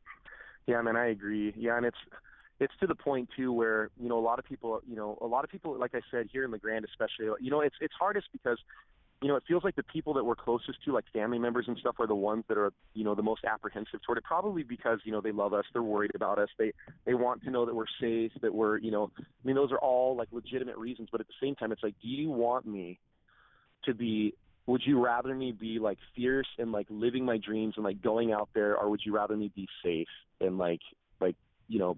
yeah, man, I agree. Yeah, and it's it's to the point too where you know a lot of people, you know, a lot of people, like I said here in the Grand, especially, you know, it's it's hardest because you know it feels like the people that we're closest to, like family members and stuff, are the ones that are you know the most apprehensive toward it. Probably because you know they love us, they're worried about us, they they want to know that we're safe, that we're you know, I mean those are all like legitimate reasons. But at the same time, it's like, do you want me to be would you rather me be like fierce and like living my dreams and like going out there or would you rather me be safe and like like you know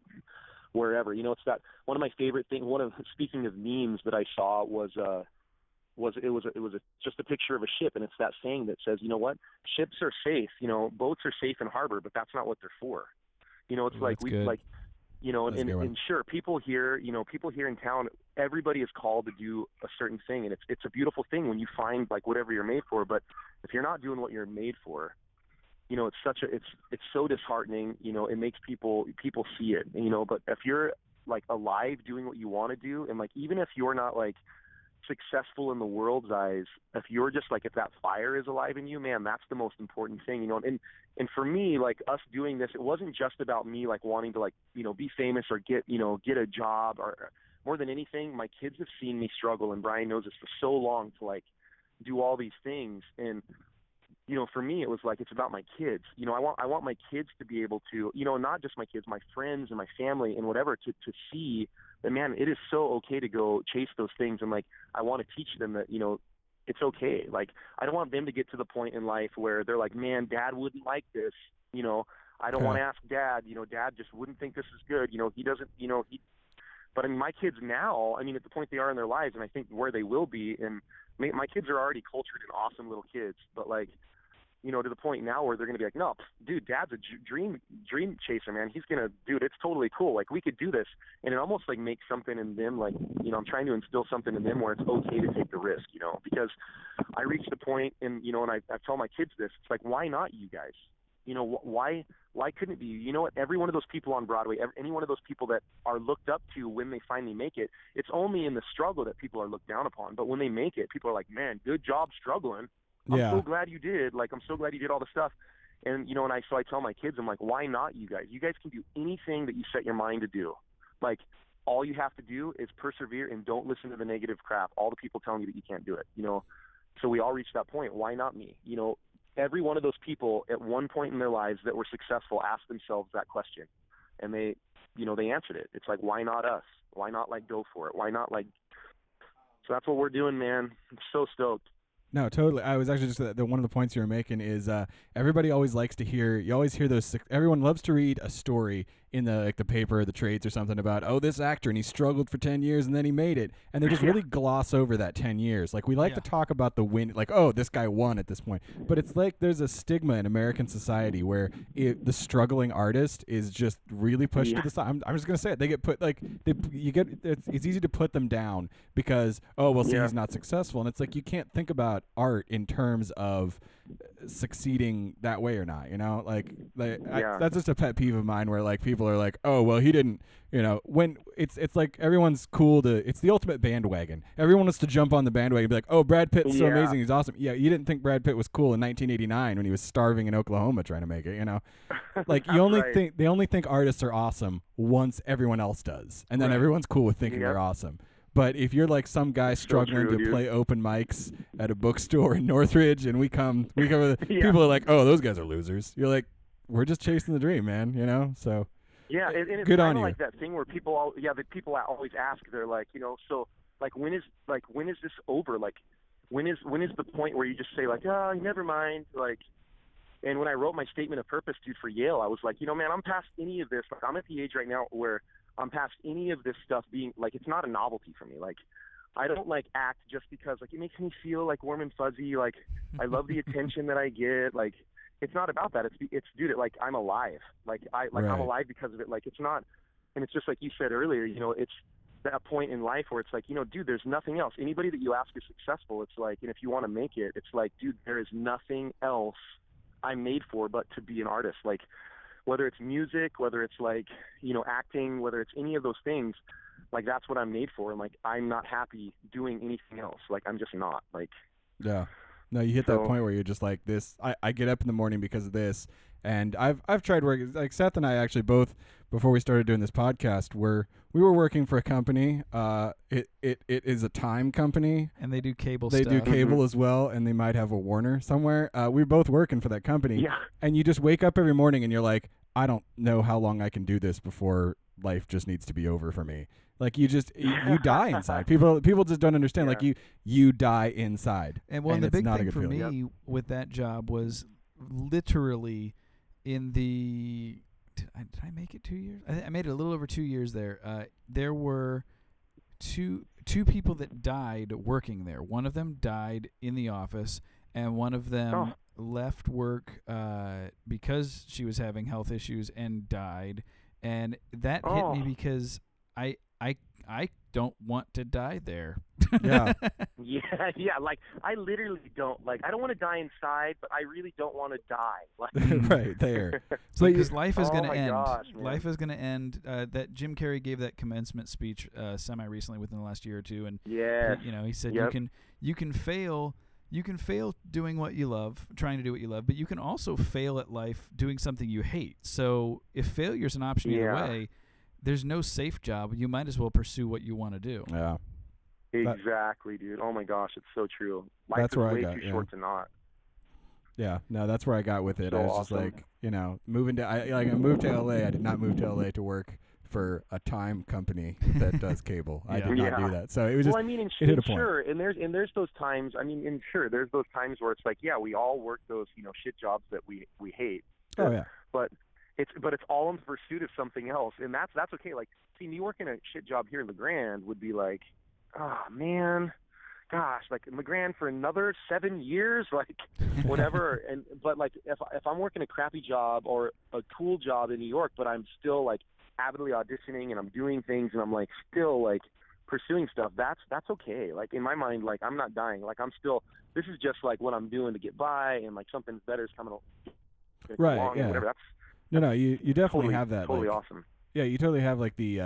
wherever you know it's that one of my favorite things one of speaking of memes that i saw was uh was it was a, it was a, just a picture of a ship and it's that saying that says you know what? Ships are safe you know boats are safe in harbor but that's not what they're for. You know it's Ooh, like we good. like you know That's and, and sure people here you know people here in town everybody is called to do a certain thing and it's it's a beautiful thing when you find like whatever you're made for but if you're not doing what you're made for you know it's such a it's it's so disheartening you know it makes people people see it you know but if you're like alive doing what you want to do and like even if you're not like successful in the world's eyes if you're just like if that fire is alive in you man that's the most important thing you know and and for me like us doing this it wasn't just about me like wanting to like you know be famous or get you know get a job or more than anything my kids have seen me struggle and Brian knows this for so long to like do all these things and you know for me it was like it's about my kids. You know i want i want my kids to be able to you know not just my kids my friends and my family and whatever to to see that man it is so okay to go chase those things and like i want to teach them that you know it's okay. Like i don't want them to get to the point in life where they're like man dad wouldn't like this you know? I don't Okay. want to ask dad you know dad just wouldn't think this is good you know? He doesn't you know he but I mean, my kids now, I mean, at the point they are in their lives, and I think where they will be, and my kids are already cultured and awesome little kids, but like, you know, to the point now where they're going to be like, no, dude, dad's a dream dream chaser, man. He's gonna, dude, it's totally cool. Like we could do this, and it almost like makes something in them, like, you know, I'm trying to instill something in them where it's okay to take the risk, you know, because I reached the point, and you know, and I, I tell my kids this, it's like, why not you guys? You know, wh- why why couldn't it be? You You know what? Every one of those people on Broadway, every, any one of those people that are looked up to when they finally make it, it's only in the struggle that people are looked down upon. But when they make it, people are like, "Man, good job struggling. I'm Yeah. so glad you did. Like, I'm so glad you did all the stuff." And you know, and I so I tell my kids, I'm like, "Why not you guys? You guys can do anything that you set your mind to do. Like, all you have to do is persevere and don't listen to the negative crap. All the people telling you that you can't do it. You know." So we all reached that point. Why not me? You know, every one of those people at one point in their lives that were successful asked themselves that question and they you know they answered it it's like why not us why not like go for it why not like so that's what we're doing man i'm so stoked No, totally. I was actually just uh, the one of the points you were making is uh, everybody always likes to hear. You always hear those. Everyone loves to read a story in the like the paper, or the trades, or something about oh this actor and he struggled for ten years and then he made it, and they just really gloss over that ten years. Like we like to talk about the win, like oh this guy won at this point, but it's like there's a stigma in American society where it, the struggling artist is just really pushed Yeah. to the side. I'm, I'm just gonna say it. They get put like they you get it's, it's easy to put them down because oh well see Yeah. he's not successful and it's like you can't think about art in terms of succeeding that way or not you know like like I, that's just a pet peeve of mine where like people are like oh well he didn't you know when it's it's like everyone's cool to it's the ultimate bandwagon everyone wants to jump on the bandwagon and be like oh Brad Pitt's so Yeah. amazing he's awesome yeah you didn't think Brad Pitt was cool in 1989 when he was starving in Oklahoma trying to make it you know like you only Right. think they only think artists are awesome once everyone else does and then Right. everyone's cool with thinking Yep. they're awesome but if you're like some guy struggling true, to play open mics at a bookstore in Northridge, and we come, we come, with, Yeah. people are like, "Oh, those guys are losers." You're like, "We're just chasing the dream, man," you know. So Yeah, and, and it's Good kind on of you. like that thing where people, all, yeah, the people always ask. They're like, you know, so like when is like when is this over? Like when is when is the point where you just say like, oh, never mind, like. And when I wrote my statement of purpose, dude, for Yale, I was like, you know, man, I'm past any of this. Like, I'm at the age right now where I'm past any of this stuff being like, it's not a novelty for me. Like, I don't like act just because like it makes me feel like warm and fuzzy. Like, I love the attention that I get. Like, it's not about that. It's it's dude, it, like I'm alive. Like I like Right. I'm alive because of it. Like it's not, and it's just like you said earlier. You know, it's that point in life where it's like, you know, dude, there's nothing else. Anybody that you ask is successful. It's like, and if you want to make it, it's like, dude, there is nothing else I'm made for but to be an artist. Like, whether it's music, whether it's like, you know, acting, whether it's any of those things, like that's what I'm made for. And like, I'm not happy doing anything else. Like, I'm just not. Like, Yeah. No, you hit that point where you're just like this. I, I get up in the morning because of this, and I've I've tried working. Like Seth and I actually both before we started doing this podcast, were we were working for a company. Uh, it it, it is a time company. And they do cable They stuff. do cable as well, and they might have a Warner somewhere. Uh, we're both working for that company, yeah, and you just wake up every morning and you're like, I don't know how long I can do this before life just needs to be over for me. Like you just you, you die inside. People people just don't understand. Like you you die inside. And well, and the big not a thing for feeling. me with that job was literally in the. Did I, did I make it two years? I, I made it a little over two years there. Uh, there were two two people that died working there. One of them died in the office, and one of them Oh. left work uh, because she was having health issues and died. And that hit me Oh. because I I I don't want to die there. Yeah. yeah, yeah. Like, I literally don't like. I don't want to die inside, but I really don't want to die. Like, right there. So because life is Oh going to my end. gosh, life is going to end. Uh, that Jim Carrey gave that commencement speech uh, semi recently within the last year or two, and yeah, he, you know he said you can you can fail you can fail doing what you love, trying to do what you love, but you can also fail at life doing something you hate. So if failure's an option either way, there's no safe job. You might as well pursue what you want to do. Yeah. exactly, dude. Oh my gosh, it's so true. Life That's is where I way got- too yeah. short to not. Yeah, no, that's where I got with it. So I was just like, you know, moving to I like I moved to LA. I did not move to LA to work for a time company that does cable. I did not do that. So it was just well, I mean, and, it hit a point. sure, and there's and there's those times. I mean, and sure, there's those times where it's like, yeah, we all work those, you know, shit jobs that we we hate. oh yeah. But it's but it's all in pursuit of something else, and that's that's okay. Like, see, me working a shit job here in La Grande would be like, oh man, gosh, like La Grande for another seven years, like whatever. and but like if if I'm working a crappy job or a cool job in New York, but I'm still like avidly auditioning and I'm doing things and I'm like still like pursuing stuff. That's that's okay. Like in my mind, like I'm not dying. Like I'm still. This is just like what I'm doing to get by, and like something better is coming. Right, along yeah. Whatever. That's No, no, you you definitely totally have that. Totally like, awesome. Yeah, you totally have like the uh,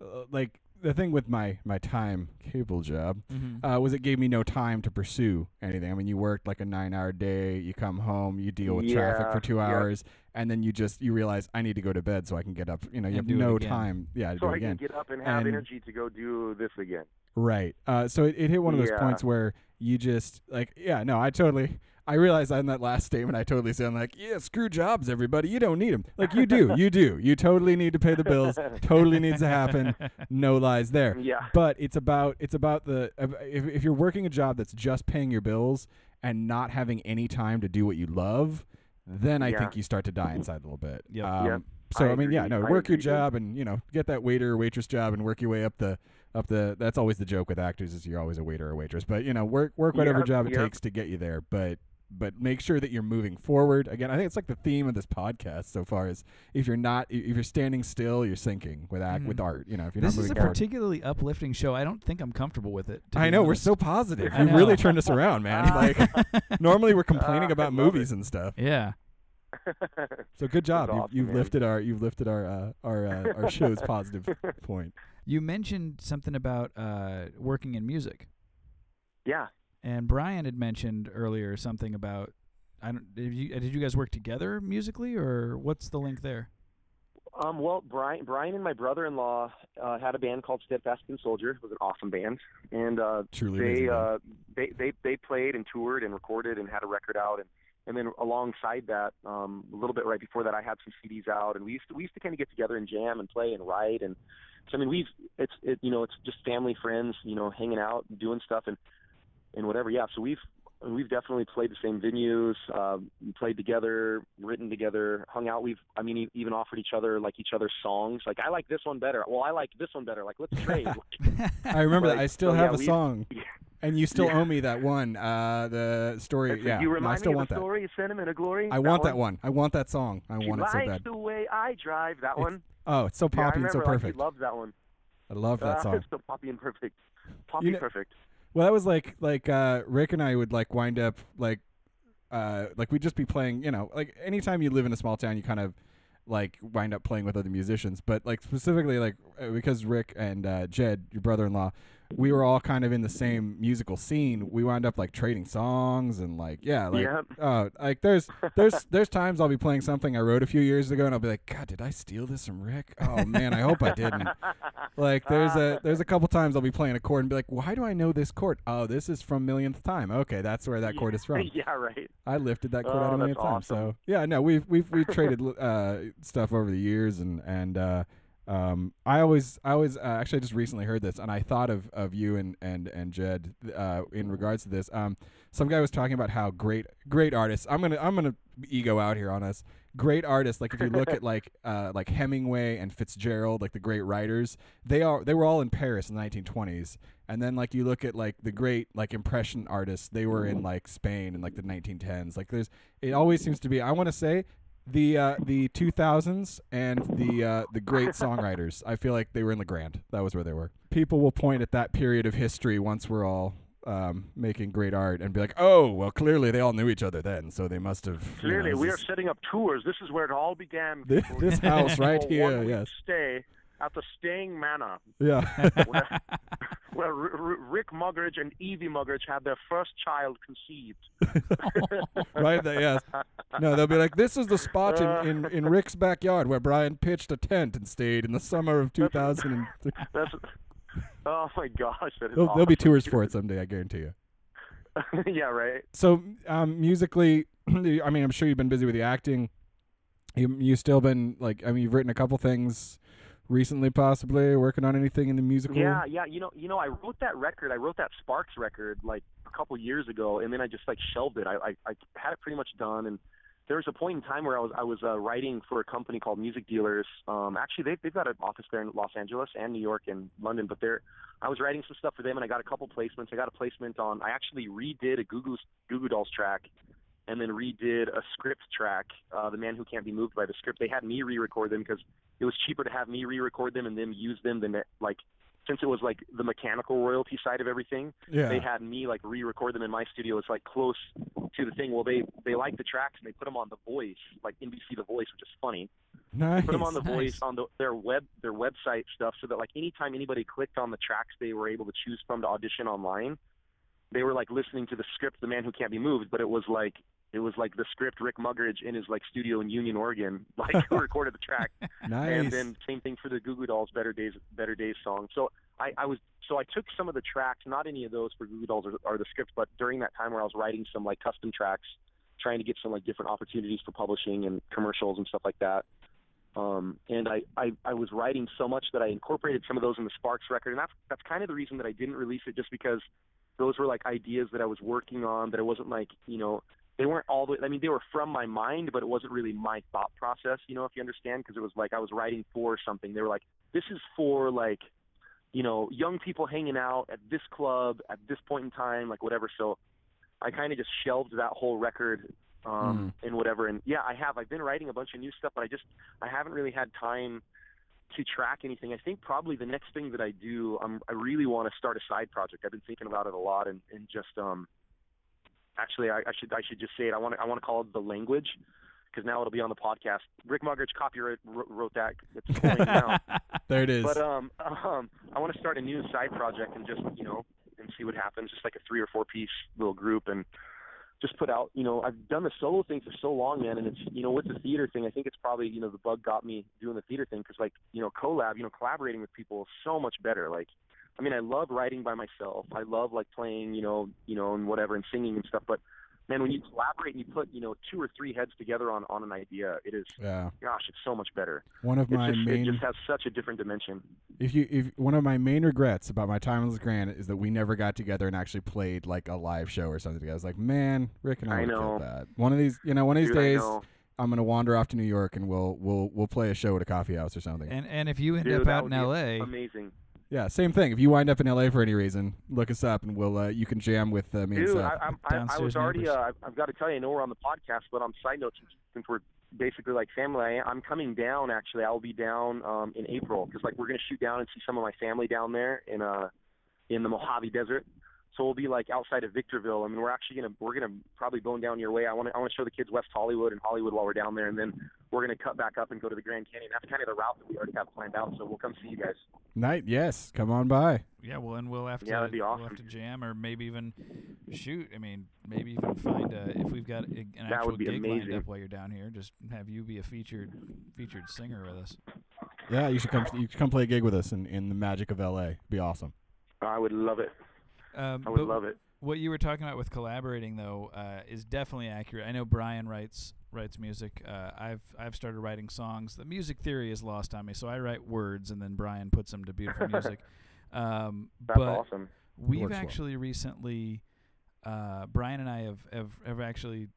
uh like the thing with my my time cable job Mm-hmm. uh, was it gave me no time to pursue anything. I mean, you worked like a nine hour day, you come home, you deal with traffic for two yeah. hours, and then you just you realize I need to go to bed so I can get up. You know, you have no time. Yeah, to So do it I again. can get up and have And- energy to go do this again. Right. Uh, so it, it hit one of those Yeah. points where you just like, yeah, no, I totally, I realized in that last statement, I totally sound like, yeah, screw jobs, everybody. You don't need them. Like you do, you do. You totally need to pay the bills. totally needs to happen. No lies there. Yeah. But it's about, it's about the, if, if you're working a job that's just paying your bills and not having any time to do what you love, then I Yeah. think you start to die inside a little bit. Yep. Um, Yep. So I, I mean, yeah, no, I work your agree, dude. job and you know get that waiter or waitress job and work your way up the up the. That's always the joke with actors is you're always a waiter or waitress, but you know work work whatever Yep, job it yep. takes to get you there. But but make sure that you're moving forward. Again, I think it's like the theme of this podcast so far is if you're not if you're standing still, you're sinking with act with Mhm. art. You know, if you're not. This not is a forward. particularly uplifting show. I don't think I'm comfortable with it. I be know we're so positive. I You've really turned us around, man. Like normally we're complaining I about love movies and stuff. Yeah. So good job. That's You've, awesome, you've lifted our you've lifted our uh, our uh, our show's positive point. You mentioned something about uh, working in music, yeah. And Brian had mentioned earlier something about. I don't. Did you did you guys work together musically, or what's the link there? Um, well, Brian, Brian and my brother-in-law uh, had a band called Steadfast and Soldier. It was an awesome band, and uh, Truly amazing. they band. uh, they they they played and toured and recorded and had a record out, and and then alongside that, um, a little bit right before that, I had some CDs out, and we used to we used to kind of get together and jam and play and write and So I mean, we've it's it you know it's just family, friends, you know, hanging out, and doing stuff, and and whatever. Yeah. So we've we've definitely played the same venues, uh, played together, written together, hung out. We've, I mean, e- even offered each other like each other's songs. Like, I like this one better. Well, I like this one better. Like, let's trade. Like, I remember that. I still so, have yeah, a song, and you still Yeah. owe me that one. Uh, the story. That's- yeah, you no, remind I still me want of that. the story, Sentiment of Glory. I want that one. I want that song. I She want it so likes bad. the way I drive. That It's one. Oh, it's so Yeah, I poppy and remember. so like, perfect. he loves that one. I love that uh, song. It's so poppy and perfect. Poppy know- perfect. Well, that was like like uh, Rick and I would like wind up like uh, like we'd just be playing. You know, like anytime you live in a small town, you kind of like wind up playing with other musicians. But like specifically like uh, because Rick and uh, Jed, your brother-in-law, we were all kind of in the same musical scene. We wound up like trading songs and like yeah, like Yep. oh, like there's there's there's times I'll be playing something I wrote a few years ago and I'll be like, God, did I steal this from Rick? Oh man, I hope I didn't. Like there's a there's a couple times I'll be playing a chord and be like, why do I know this chord? Oh, this is from millionth time. Okay, that's where that chord is from. yeah, right. I lifted that chord Oh, out a that's million times. So yeah, no, we've we've we've traded uh, stuff over the years, and and uh, um, I always I always uh, actually I just recently heard this, and I thought of, of you and and and Jed uh, in regards to this. Um, some guy was talking about how great great artists. I'm gonna I'm gonna ego out here on us. Great artists, like if you look at like uh, like Hemingway and Fitzgerald, like the great writers, they are they were all in Paris in the 1920s, and then like you look at like the great like impression artists, they were in like Spain in like the 1910s. Like there's it always seems to be. I want to say the uh, the 2000s and the uh, the great songwriters. I feel like they were in the Grand. That was where they were. People will point at that period of history once we're all um, making great art and be like, oh, well, clearly they all knew each other then, so they must have. you know, Clearly, we are setting up tours. This is where it all began. This- this house right here, yes. Stay at the Staying Manor, Yeah. where, where Rick Mugridge and Evie Mugridge had their first child conceived. right there, yes. No, they'll be like, this is the spot Uh. in, in, in Rick's backyard where Brian pitched a tent and stayed in the summer of 2003. That's. Oh my gosh, that is There'll, be tours for it someday, I guarantee you. yeah, right. So, um, musically, I mean, I'm sure you've been busy with the acting. You you still been like, I mean, you've written a couple things recently, possibly working on anything in the musical. Yeah, yeah. You know, you know, I wrote that record. I wrote that Sparks record like a couple years ago, and then I just like shelved it. I, I, I had it pretty much done, and there was a point in time where I was I was uh, writing for a company called Music Dealers. Um, actually, they they've got an office there in Los Angeles and New York and London, but they're I was writing some stuff for them, and I got a couple placements. I got a placement on. I actually redid a Goo Goo Goo Goo Dolls track. And then redid a script track, uh, "The Man Who Can't Be Moved" by the script. They had me re-record them because it was cheaper to have me re-record them and then use them than like since it was like the mechanical royalty side of everything, Yeah. they had me like re-record them in my studio. It's like close to the thing. Well, they they like the tracks and they put them on The Voice, like NBC The Voice, which is funny. nice. Put them on The Nice. Voice on the, their web their website stuff, so that like anytime anybody clicked on the tracks they were able to choose from to audition online, they were like listening to the script, The Man Who Can't Be Moved, but it was like it was like the script Rick Mugridge in his like studio in Union, Oregon, like who recorded the track nice. and then same thing for the Goo Goo Dolls Better Days Better Days song. So I, I was so I took some of the tracks, not any of those for Goo Goo Dolls or, or the script, but during that time where I was writing some like custom tracks, trying to get some like different opportunities for publishing and commercials and stuff like that. Um, and I, I, I was writing so much that I incorporated some of those in the Sparks record, and that's that's kind of the reason that I didn't release it, just because those were like ideas that I was working on that I wasn't like you know they weren't all the I mean they were from my mind, but it wasn't really my thought process, you know, if you understand, because it was like I was writing for something. They were like, this is for like, you know, young people hanging out at this club at this point in time, like whatever. So I kind of just shelved that whole record um and whatever. And yeah, I have. I've been writing a bunch of new stuff, but I just I haven't really had time to track anything. I think probably the next thing that I do, i'm I really want to start a side project. I've been thinking about it a lot, and, and just um, actually, I, I should I should just say it. I want to I want to call it the language because now it'll be on the podcast. Rick Mugridge copyright wrote, that. It's now. there it is. But um, um, I want to start a new side project and just you know and see what happens. Just like a three or four piece little group and just put out. You know, I've done the solo thing for so long, man, and it's you know with the theater thing. I think it's probably you know the bug got me doing the theater thing because like you know collab, you know collaborating with people is so much better. Like, I mean, I love writing by myself. I love like playing, you know, you know, and whatever and singing and stuff, but man, when you collaborate and you put you know two or three heads together on on an idea, it is Yeah. gosh, it's so much better. One of It's my just, main it just has such a different dimension. if you if one of my main regrets about my time on this grant is that we never got together and actually played like a live show or something together. I was like, man, Rick and I, I know. that. One of these, you know, one of these Dude, days. I'm gonna wander off to New York and we'll we'll we'll play a show at a coffee house or something. And and if you end Dude, up out in L.A., Amazing. Yeah, same thing. If you wind up in LA for any reason, look us up and we'll uh, you can jam with uh, me and Dude, Seth. I, I'm- I, I Downstairs was already. Uh, I've- I've got to tell you, I know we're on the podcast, but on side note, since, since we're basically like family, I, I'm coming down. Actually, I'll be down um, in April because like we're gonna shoot down and see some of my family down there in uh in the Mojave Desert. So we'll be like outside of Victorville. I mean, we're actually gonna we're gonna probably bone down your way. I want to I want to show the kids West Hollywood and Hollywood while we're down there, and then we're gonna cut back up and go to the Grand Canyon. That's kind of the route that we already have planned out. So we'll come see you guys. Night, yes, come on by. yeah, well, and we'll have to Yeah, that'd be we'll have to jam or maybe even shoot. I mean, maybe even find a, if we've got a, an That actual would be gig lined up while you're down here. Just have you be a featured featured singer with us. Yeah, you should come. You should come play a gig with us in, in the magic of LA. It'd Be awesome. I would love it. Um, I would love it. What you were talking about with collaborating, though, uh, is definitely accurate. I know Brian writes writes music. Uh, I've I've started writing songs. The music theory is lost on me, so I write words and then Brian puts them to beautiful music. Um, That's but awesome. we've Works well. actually recently, uh, Brian and I have, have have actually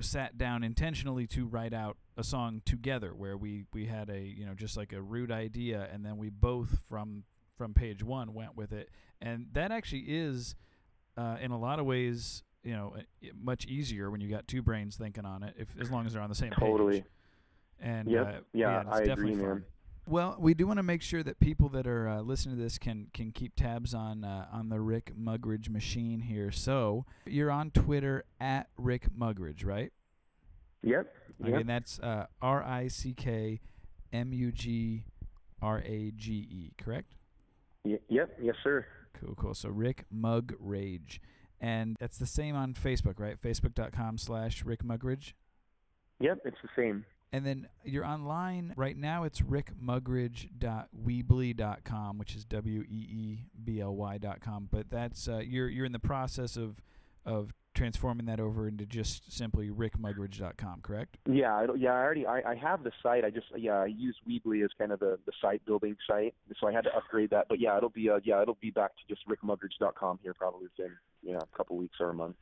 sat down intentionally to write out a song together, where we we had a you know just like a rude idea, and then we both from from page one went with it, and that actually is uh, in a lot of ways you know much easier when you got two brains thinking on it, if as long as they're on the same Totally. page. Totally. And Yep. uh, Yeah, it's I agree, fun. man. Well, we do want to make sure that people that are uh, listening to this can can keep tabs on uh, on the Rick Mugridge machine here. So you're on Twitter at Rick Mugridge, right? Yep. I Yep. mean that's uh, R I C K M U G R A G E, correct? Y- yep. Yes, sir. Cool, cool. So Rick Mug Rage, and that's the same on Facebook, right? Facebook.com slash Rick Mugridge. Yep. It's the same. And then you're online right now. It's rickmugridge.weebly.com, which is w e e b l y.com. But that's uh, you're you're in the process of of transforming that over into just simply rickmugridge.com, correct? Yeah, I, don't- yeah. I already I, I have the site. I just yeah I use Weebly as kind of the, the site building site, so I had to upgrade that. But yeah, it'll be uh, yeah it'll be back to just rickmugridge.com here probably within yeah a couple weeks or a month.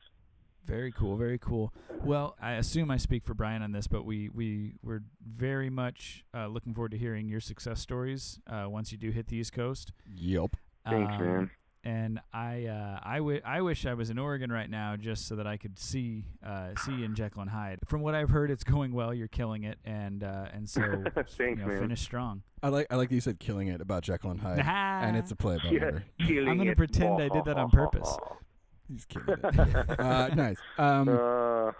Very cool, very cool. Well, I assume I speak for Brian on this, but we we we're very much uh, looking forward to hearing your success stories uh, once you do hit the East Coast. Yep. Thanks, Um, man. And I uh, I, w- I wish I was in Oregon right now just so that I could see uh, see you in Jekyll and Hyde. From what I've heard, it's going well. You're killing it, and uh, and so you know, man. finish strong. I like I like that you said killing it about Jekyll and Hyde, and it's a play about Yeah, murder. killing gonna it. pretend I did that on purpose. He's killing it. uh, nice. Um, Uh,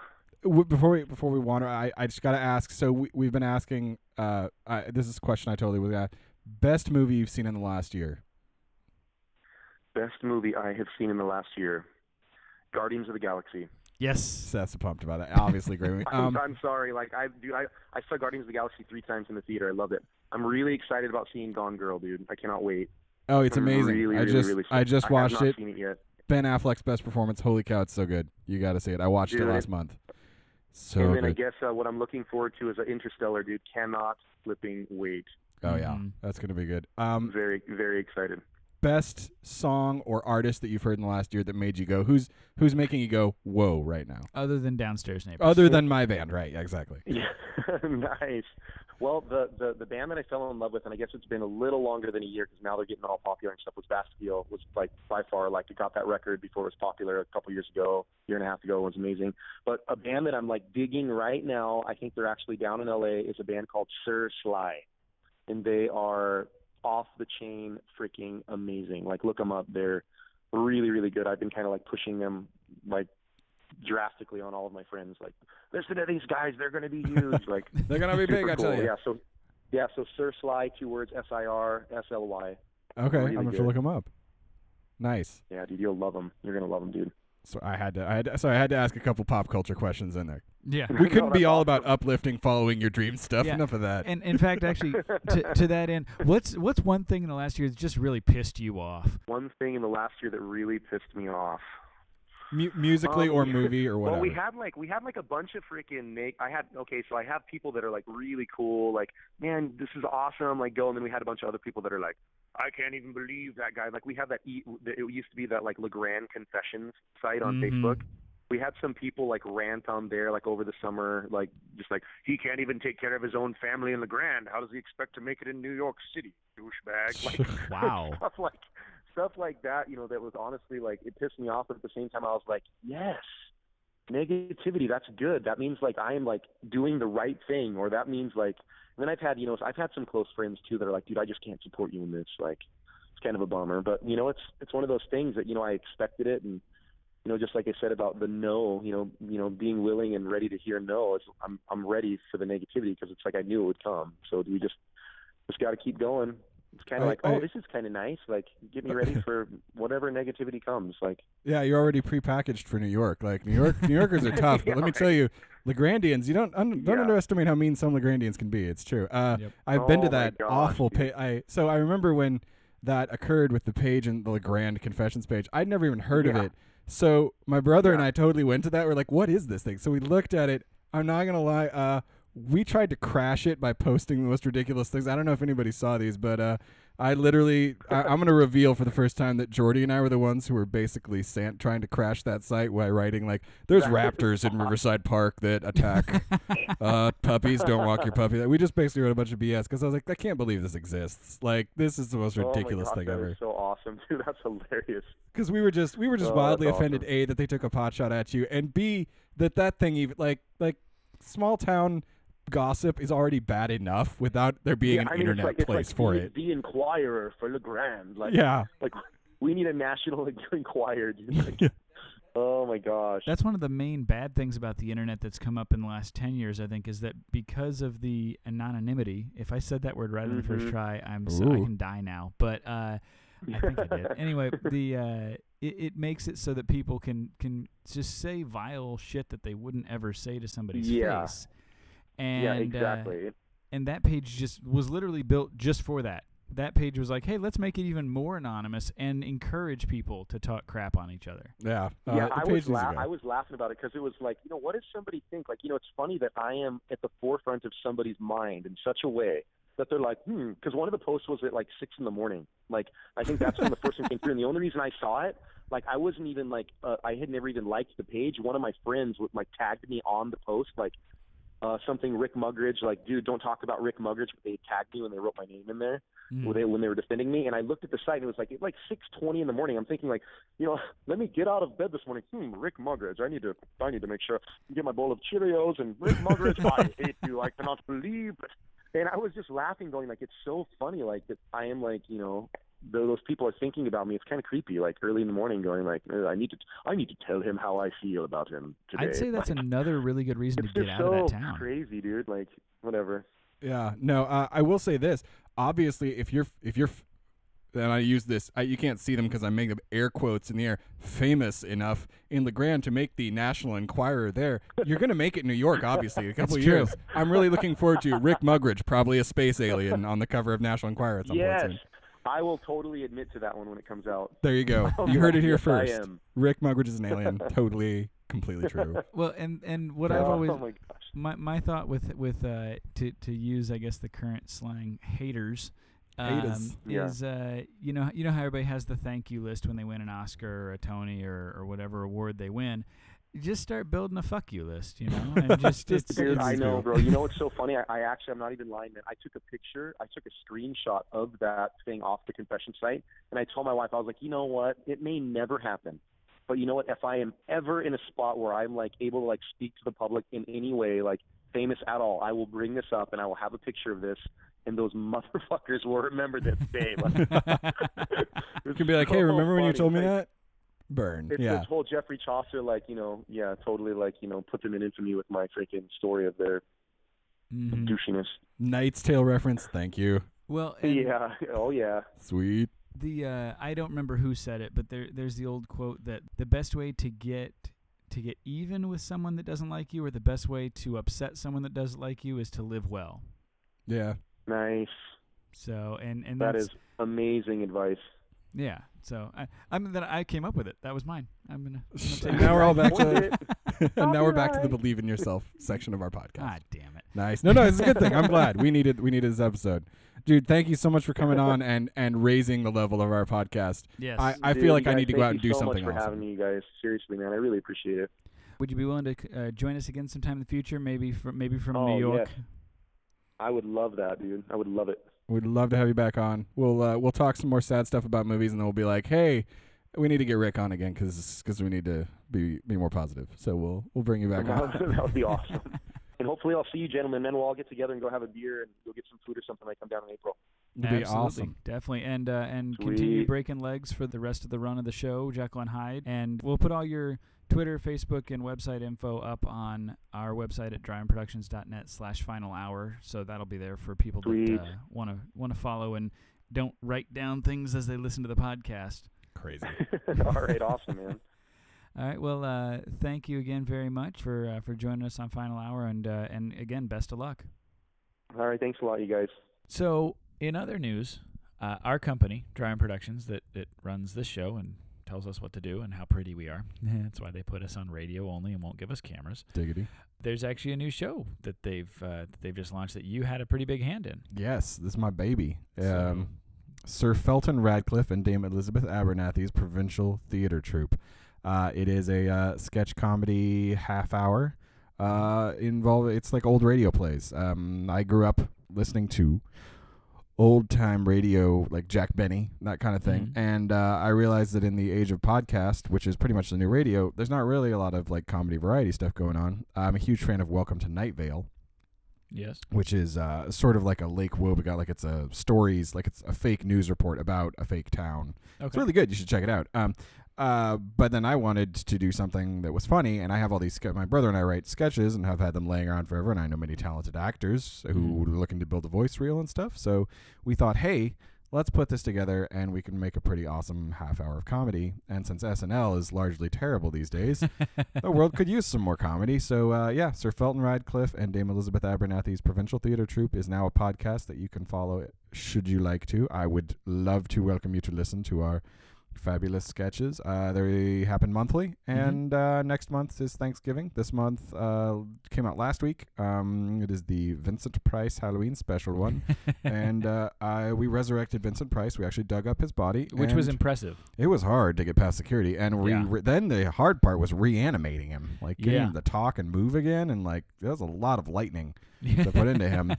w- before we before we wander, I, I just gotta ask. So we we've been asking. Uh, I, this is a question I totally was at. Best movie you've seen in the last year? Best movie I have seen in the last year, Guardians of the Galaxy. Yes. Seth's pumped about it. Obviously, great movie. I'm, Um, I'm sorry, like I dude, I I saw Guardians of the Galaxy three times in the theater. I loved it. I'm really excited about seeing Gone Girl, dude. I cannot wait. oh, it's I'm amazing. Really, I really, just really I stoked. just I have watched not it. Seen it yet. Ben Affleck's best performance. Holy cow, it's so good. You got to see it. I watched it Dude. last month. So and then I guess uh, what I'm looking forward to is uh, Interstellar, dude. Cannot flipping wait. Oh yeah, Mhm. that's gonna be good. Um, Very, very excited. Best song or artist that you've heard in the last year that made you go, who's who's making you go, whoa, right now? Other than downstairs neighbors. Other than my band, right? Exactly. Yeah, nice. Well, the, the the band that I fell in love with, and I guess it's been a little longer than a year because now they're getting all popular and stuff. Was Bastille was like by far like it got that record before it was popular a couple years ago, year and a half ago. It was amazing. But a band that I'm like digging right now, I think they're actually down in LA, is a band called Sir Sly, and they are off the chain, freaking amazing. Like look them up. They're really really good. I've been kind of like pushing them like drastically on all of my friends. Like listen to these guys, they're going to be huge. Like They're gonna be big, super I tell cool. you. Yeah, so yeah, so Sir Sly, two words, S I R S L Y. Okay, Really I'm gonna to good. look them up. Nice. Yeah, dude, you'll love them. You're gonna love them, dude. So I had to, I had to, so I had to ask a couple pop culture questions in there. Yeah. We couldn't No, be all awesome. about uplifting, following your dream stuff. Yeah. Enough of that. And in fact, actually, to, to that end, what's what's one thing in the last year that's just really pissed you off? One thing in the last year that really pissed me off. Mu- musically Um, or movie or whatever. Well, we had like we had like a bunch of freaking make. I had okay, so I have people that are like really cool, like man, this is awesome, like go, and then we had a bunch of other people that are like, I can't even believe that guy. Like we have that. E- it used to be that like La Grande Confessions site on Mhm. Facebook. We had some people like rant on there like over the summer, like just like he can't even take care of his own family in La Grande. How does he expect to make it in New York City, douchebag? Like Wow. stuff like stuff like that. You know, that was honestly like it pissed me off, but at the same time, I was like, yes, negativity. That's good. That means like I am like doing the right thing, or that means like. And then I've had you know I've had some close friends too that are like, dude, I just can't support you in this. Like, it's kind of a bummer, but you know, it's it's one of those things that you know I expected it and. You know, just like I said about the no, you know, you know, being willing and ready to hear no. It's, I'm I'm ready for the negativity because it's like I knew it would come. So we just just got to keep going. It's kind of I- like, oh, I- this is kind of nice. Like, get me ready for whatever negativity comes. Like, Yeah, you're already prepackaged for New York. Like New York, New Yorkers are tough. But let me Yeah, tell you, Legrandians, you don't un- don't Yeah. underestimate how mean some Legrandians can be. It's true. Uh, Yep. I've been to Oh that gosh, awful dude. page. I so I remember when that occurred with the page and the La Grande Confessions page. I'd never even heard of it. So my brother and I totally went to that. We're like, "What is this thing?" So we looked at it. I'm not gonna lie. Uh, we tried to crash it by posting the most ridiculous things. I don't know if anybody saw these, but uh, I literally, I, I'm going to reveal for the first time that Jordy and I were the ones who were basically sant- trying to crash that site by writing like, "There's raptors in Riverside Park that attack uh, puppies. Don't walk your puppy." We just basically wrote a bunch of BS because I was like, "I can't believe this exists. Like, this is the most oh ridiculous God, thing ever." so awesome, dude. That's hilarious. Because we were just, we were just Oh, wildly offended. awesome. A that they took a pot shot at you, and B that that thing even like like small town gossip is already bad enough without there being yeah, an I mean, internet it's like, place it's like for the, it. The Enquirer for La Grande. Like, Yeah. like we need a national Enquirer. Dude. Like, oh my gosh. That's one of the main bad things about the internet that's come up in the last 10 years, I think, is that because of the anonymity, if I said that word right on the first Mhm. try, I'm so, I can die now. But uh, I think I did. Anyway, the uh, it, it makes it so that people can can just say vile shit that they wouldn't ever say to somebody's Yeah. face. And yeah, uh, exactly. and that page just was literally built just for that. That page was like, hey, let's make it even more anonymous and encourage people to talk crap on each other. Yeah. yeah, uh, the I was la- I was laughing about it because it was like, you know, what does somebody think? Like, you know, it's funny that I am at the forefront of somebody's mind in such a way that they're like, hmm. Because one of the posts was at like six in the morning. Like, I think that's when the first one came through. And the only reason I saw it, like, I wasn't even like, uh, I had never even liked the page. One of my friends would like tagged me on the post, like. Uh, something Rick Mugridge, like, dude, don't talk about Rick Mugridge, but they tagged me when they wrote my name in there Mm. when they when they were defending me, and I looked at the site and it was like it, like six twenty in the morning. I'm thinking like, you know, let me get out of bed this morning. Hmm, Rick Mugridge, I need to I need to make sure I get my bowl of Cheerios and Rick Mugridge. I hate you. I cannot believe it. And I was just laughing, going like, it's so funny, like that I am like, you know, those people are thinking about me. It's kind of creepy, like early in the morning, going like, "Uh, I need to I need to tell him how I feel about him today. I'd say that's Like, another really good reason to get just out so of that town. crazy, dude. Like whatever. Yeah, no, uh, I will say this. Obviously, if you're if you're, f- and I use this, I, you can't see them because I'm making air quotes in the air. Famous enough in La Grande to make the National Enquirer there, you're gonna make it in New York. Obviously, a couple That's true. years. I'm really looking forward to Rick Mugridge, probably a space alien, on the cover of National Enquirer at some Yes, point soon. I will totally admit to that one when it comes out. There you go. You heard it here yes, I first. am. Rick Mugridge is an alien. totally, completely true. Well, and and what I've oh, always oh my gosh. my my thought with with uh to to use I guess the current slang haters. Haters. Um, Yeah. Is uh you know you know how everybody has the thank you list when they win an Oscar or a Tony or, or whatever award they win, just start building a fuck you list, you know, and just, Just it's, Dude, it's- I know, bro. You know what's so funny? I, I actually, I'm not even lying, man. I took a picture, I took a screenshot of that thing off the confession site, and I told my wife, I was like, you know what? It may never happen, but you know what? If I am ever in a spot where I'm like able to like speak to the public in any way, like famous at all, I will bring this up and I will have a picture of this, and those motherfuckers will remember this day. Like, You can be like, hey, remember when you told me Like, that? Burn. It's yeah. this whole Geoffrey Chaucer, like you know, yeah, totally, like you know, put them in infamy with my freaking story of their Mhm. douchiness. Knight's Tale reference. Thank you. Well, and Yeah, oh yeah. Sweet. the uh, I don't remember who said it, but there there's the old quote that the best way to get to get even with someone that doesn't like you, or the best way to upset someone that doesn't like you, is to live well. Yeah. Nice. So and and That that's is amazing advice. Yeah. So I, I'm that I came up with it. That was mine. I'm gonna. I'm gonna take now we're all back Was to and now we're back to the believe in yourself section of our podcast. God damn it. Nice. No, no, it's a good thing. I'm glad we needed we needed this episode, dude. Thank you so much for coming on and and raising the level of our podcast. Yes. I, I Dude, feel like you I need to go out and you do so something much for awesome. having me, you guys. Seriously, man, I really appreciate it. Would you be willing to uh, join us again sometime in the future? Maybe from maybe from Oh, New York. yes. I would love that, dude. I would love it. We'd love to have you back on. We'll uh, we'll talk some more sad stuff about movies, and then we'll be like, hey, we need to get Rick on again because we need to be be more positive. So we'll we'll bring you back on. that would be awesome. and hopefully, I'll see you, gentlemen. Then we'll all get together and go have a beer and go get some food or something. when I come down in April. It'd be awesome. definitely, and uh, and continue breaking legs for the rest of the run of the show, Jekyll and Hyde, and we'll put all your Twitter, Facebook, and website info up on our website at dryandproductions.net slash final hour. So that'll be there for people that Sweet. uh, want to want to follow and don't write down things as they listen to the podcast. Crazy. all right, awesome, man. All right. Well, uh, thank you again very much for uh, for joining us on Final Hour, and uh, and again, best of luck. All right, thanks a lot, you guys. So, in other news, uh, our company, Dryan Productions, that, that runs this show and tells us what to do and how pretty we are. That's why they put us on radio only and won't give us cameras. Diggity. There's actually a new show that they've uh, that they've just launched that you had a pretty big hand in. Yes, this is my baby. So- Um, Sir Felton Radcliffe and Dame Elizabeth Abernathy's Provincial Theater Troupe. Uh, it is a uh, sketch comedy half hour. Uh, involve it's like old radio plays. Um, I grew up listening to old time radio, like Jack Benny, that kind of thing. Mhm. And uh, I realized that in the age of podcast, which is pretty much the new radio, there's not really a lot of like comedy variety stuff going on. I'm a huge fan of Welcome to Night Vale Yes. which is uh, sort of like a Lake Wobegon, like it's a stories, like it's a fake news report about a fake town. It's really good. You should check it out. Um, uh, but then I wanted to do something that was funny, and I have all these. Ske- my brother and I write sketches and have had them laying around forever, and I know many talented actors who are looking to build a voice reel and stuff. So we thought, hey, let's put this together, and we can make a pretty awesome half hour of comedy. And since SNL is largely terrible these days, the world could use some more comedy. So, uh, yeah, Sir Felton Radcliffe and Dame Elizabeth Abernathy's Provincial Theater Troupe is now a podcast that you can follow should you like to. I would love to welcome you to listen to our fabulous sketches. Uh, they happen monthly, and uh, next month is Thanksgiving. This month uh, came out last week. Um, it is the Vincent Price Halloween special one, and uh, I, we resurrected Vincent Price. We actually dug up his body, Which was impressive. it was hard to get past security, and re- Yeah. re- then the hard part was reanimating him, like getting Yeah. him to talk and move again, and like there was a lot of lightning to put into him.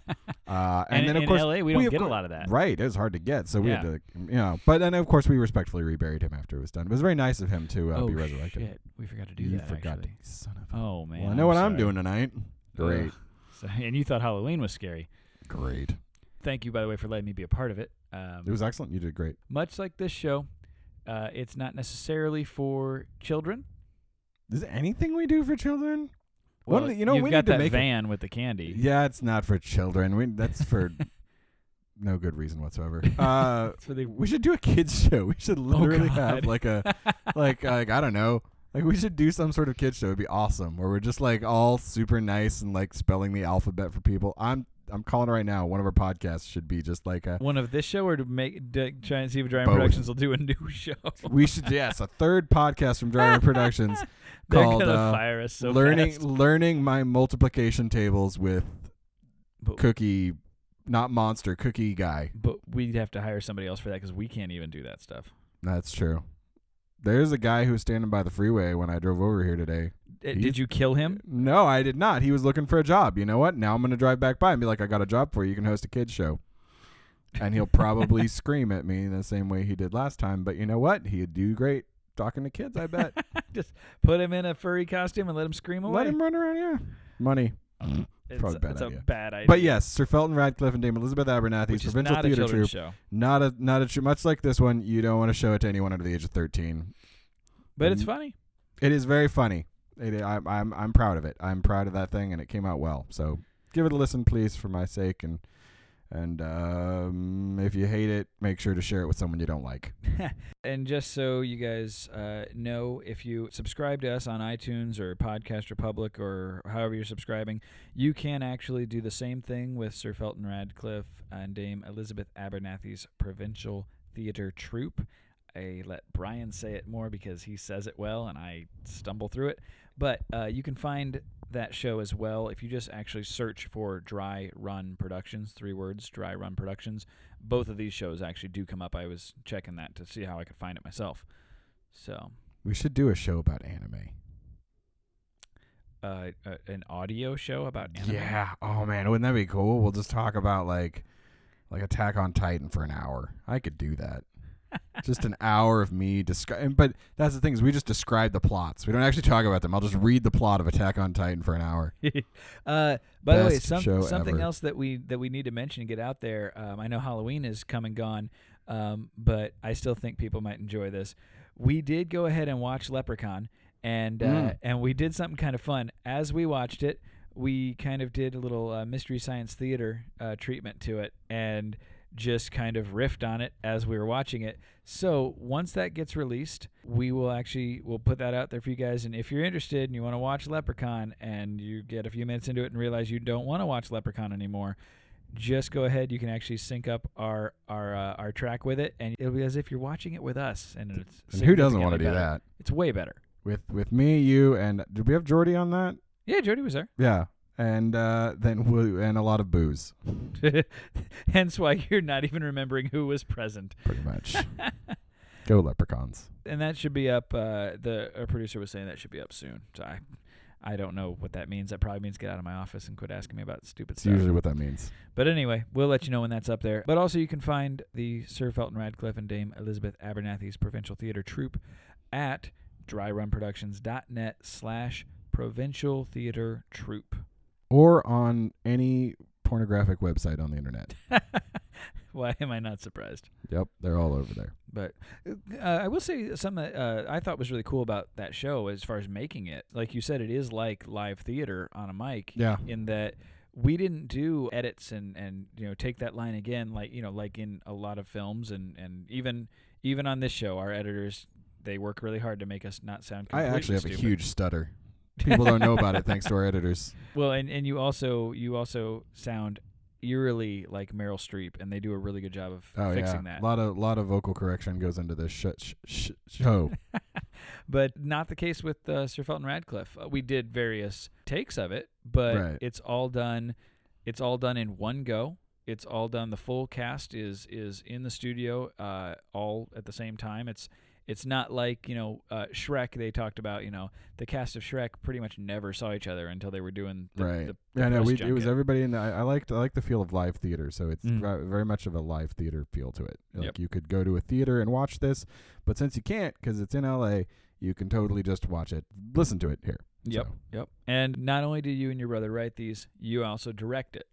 Uh, and, and then of course, LA, we we don't of get a lot of that. right? It was hard to get, so we had to, you know. But then of course we respectfully reburied him after it was done. It was very nice of him to uh, oh be resurrected. shit! We forgot to do you that. forgot, actually. to, son of. a- Oh man. well, I know what I'm doing tonight. Great, So, and you thought Halloween was scary. great. Thank you, by the way, for letting me be a part of it. Um, It was excellent. You did great. much like this show, uh, it's not necessarily for children. Is anything we do for children? One Well, of the- you know, we got need to that make it- van with the candy. Yeah, it's not for children. We, that's for no good reason whatsoever. Uh, we should do a kids show. We should literally have Oh, God. like a like like I don't know. Like we should do some sort of kids show. It'd be awesome. Where we're just like all super nice and like spelling the alphabet for people. I'm I'm calling it right now. One of our podcasts should be just like a. one of this show, or to make to try and see if Both. Productions will do a new show. We should yes, a third podcast from Dry Run Productions called uh, fire us so learning fast. learning my multiplication tables with But, Cookie, not Monster Cookie guy. but we'd have to hire somebody else for that because we can't even do that stuff. That's true. There's a guy who was standing by the freeway when I drove over here today. He's- Did you kill him? No, I did not. He was looking for a job. You know what? Now I'm going to drive back by and be like, I got a job for you. You can host a kids show. And he'll probably scream at me the same way he did last time. But you know what? He'd do great talking to kids, I bet. Just put him in a furry costume and let him scream away. Let him run around, yeah. Money. It's probably a bad it's idea. a bad idea. But yes, Sir Felton Radcliffe and Dame Elizabeth Abernathy's which is Provincial not a Theater children's Troupe. show. Not a not a tr- much like this one. You don't want to show it to anyone under the age of 13. But it's Mm. funny. It is very funny. It, I'm I'm I'm proud of it. I'm proud of that thing, and it came out well. So give it a listen, please, for my sake. And and um, if you hate it, make sure to share it with someone you don't like. and just so you guys uh, know, if you subscribe to us on iTunes or Podcast Republic or however you're subscribing, you can actually do the same thing with Sir Felton Radcliffe and Dame Elizabeth Abernathy's Provincial Theater Troupe. I let Brian say it more because he says it well and I stumble through it. But uh, you can find that show as well if you just actually search for Dry Run Productions, three words, Dry Run Productions. Both of these shows actually do come up. I was checking that to see how I could find it myself. So, We should do a show about anime. uh, uh, an audio show about anime. Yeah. Oh man, wouldn't that be cool? We'll just talk about like like Attack on Titan for an hour. I could do that. Just an hour of me describing. But that's the thing is we just describe the plots. We don't actually talk about them. I'll just read the plot of Attack on Titan for an hour. uh, by the way, some, something ever. else that we that we need to mention and get out there. Um, I know Halloween is come and gone, um, but I still think people might enjoy this. We did go ahead and watch Leprechaun, and uh, Mm. and we did something kind of fun as we watched it. We kind of did a little uh, mystery science theater uh, treatment to it, and just kind of riffed on it as we were watching it. So once that gets released, we will actually we'll put that out there for you guys. And if you're interested and you want to watch Leprechaun and you get a few minutes into it and realize you don't want to watch Leprechaun anymore, just go ahead. You can actually sync up our our uh, our track with it, and it'll be as if you're watching it with us. And it's And who doesn't want to do better. that? It's way better. With with me, you, and did we have Jordy on that? Yeah, Jordy was there. Yeah. And uh, then we, and a lot of booze, Hence why you're not even remembering who was present. pretty much. Go leprechauns. and that should be up. Uh, the our producer was saying that should be up soon. So I, I don't know what that means. That probably means get out of my office and quit asking me about stupid It's stuff. usually what that means. But anyway, we'll let you know when that's up there. But also, you can find the Sir Felton Radcliffe and Dame Elizabeth Abernathy's Provincial Theater Troupe at dryrunproductions.net slash Provincial Theater Troupe. Or on any pornographic website on the internet. Why am I not surprised? Yep, they're all over there. But uh, I will say something that uh, I thought was really cool about that show as far as making it. Like you said, it is like live theater on a mic. Yeah. In that we didn't do edits and, and you know take that line again like you know like in a lot of films and, and even even on this show our editors they work really hard to make us not sound I actually have stupid. a huge stutter. People don't know about it thanks to our editors. well and, and you also you also sound eerily like Meryl Streep and they do a really good job of Oh fixing yeah, that a lot of lot of vocal correction goes into this sh- sh- sh- show. but not the case with uh, Sir Felton Radcliffe. Uh, we did various takes of it, but Right. it's all done. It's all done in one go. It's all done. The full cast is is in the studio, uh, all at the same time. It's it's not like you know uh, Shrek. They talked about you know the cast of Shrek pretty much never saw each other until they were doing the, right. the, the yeah, no, we, it was everybody in the. I, I liked I like the feel of live theater, so it's Mm. ve- very much of a live theater feel to it. Like Yep. you could go to a theater and watch this, but since you can't because it's in L.A., you can totally just watch it, listen to it here. Yep, So, yep. And not only do you and your brother write these, you also direct it.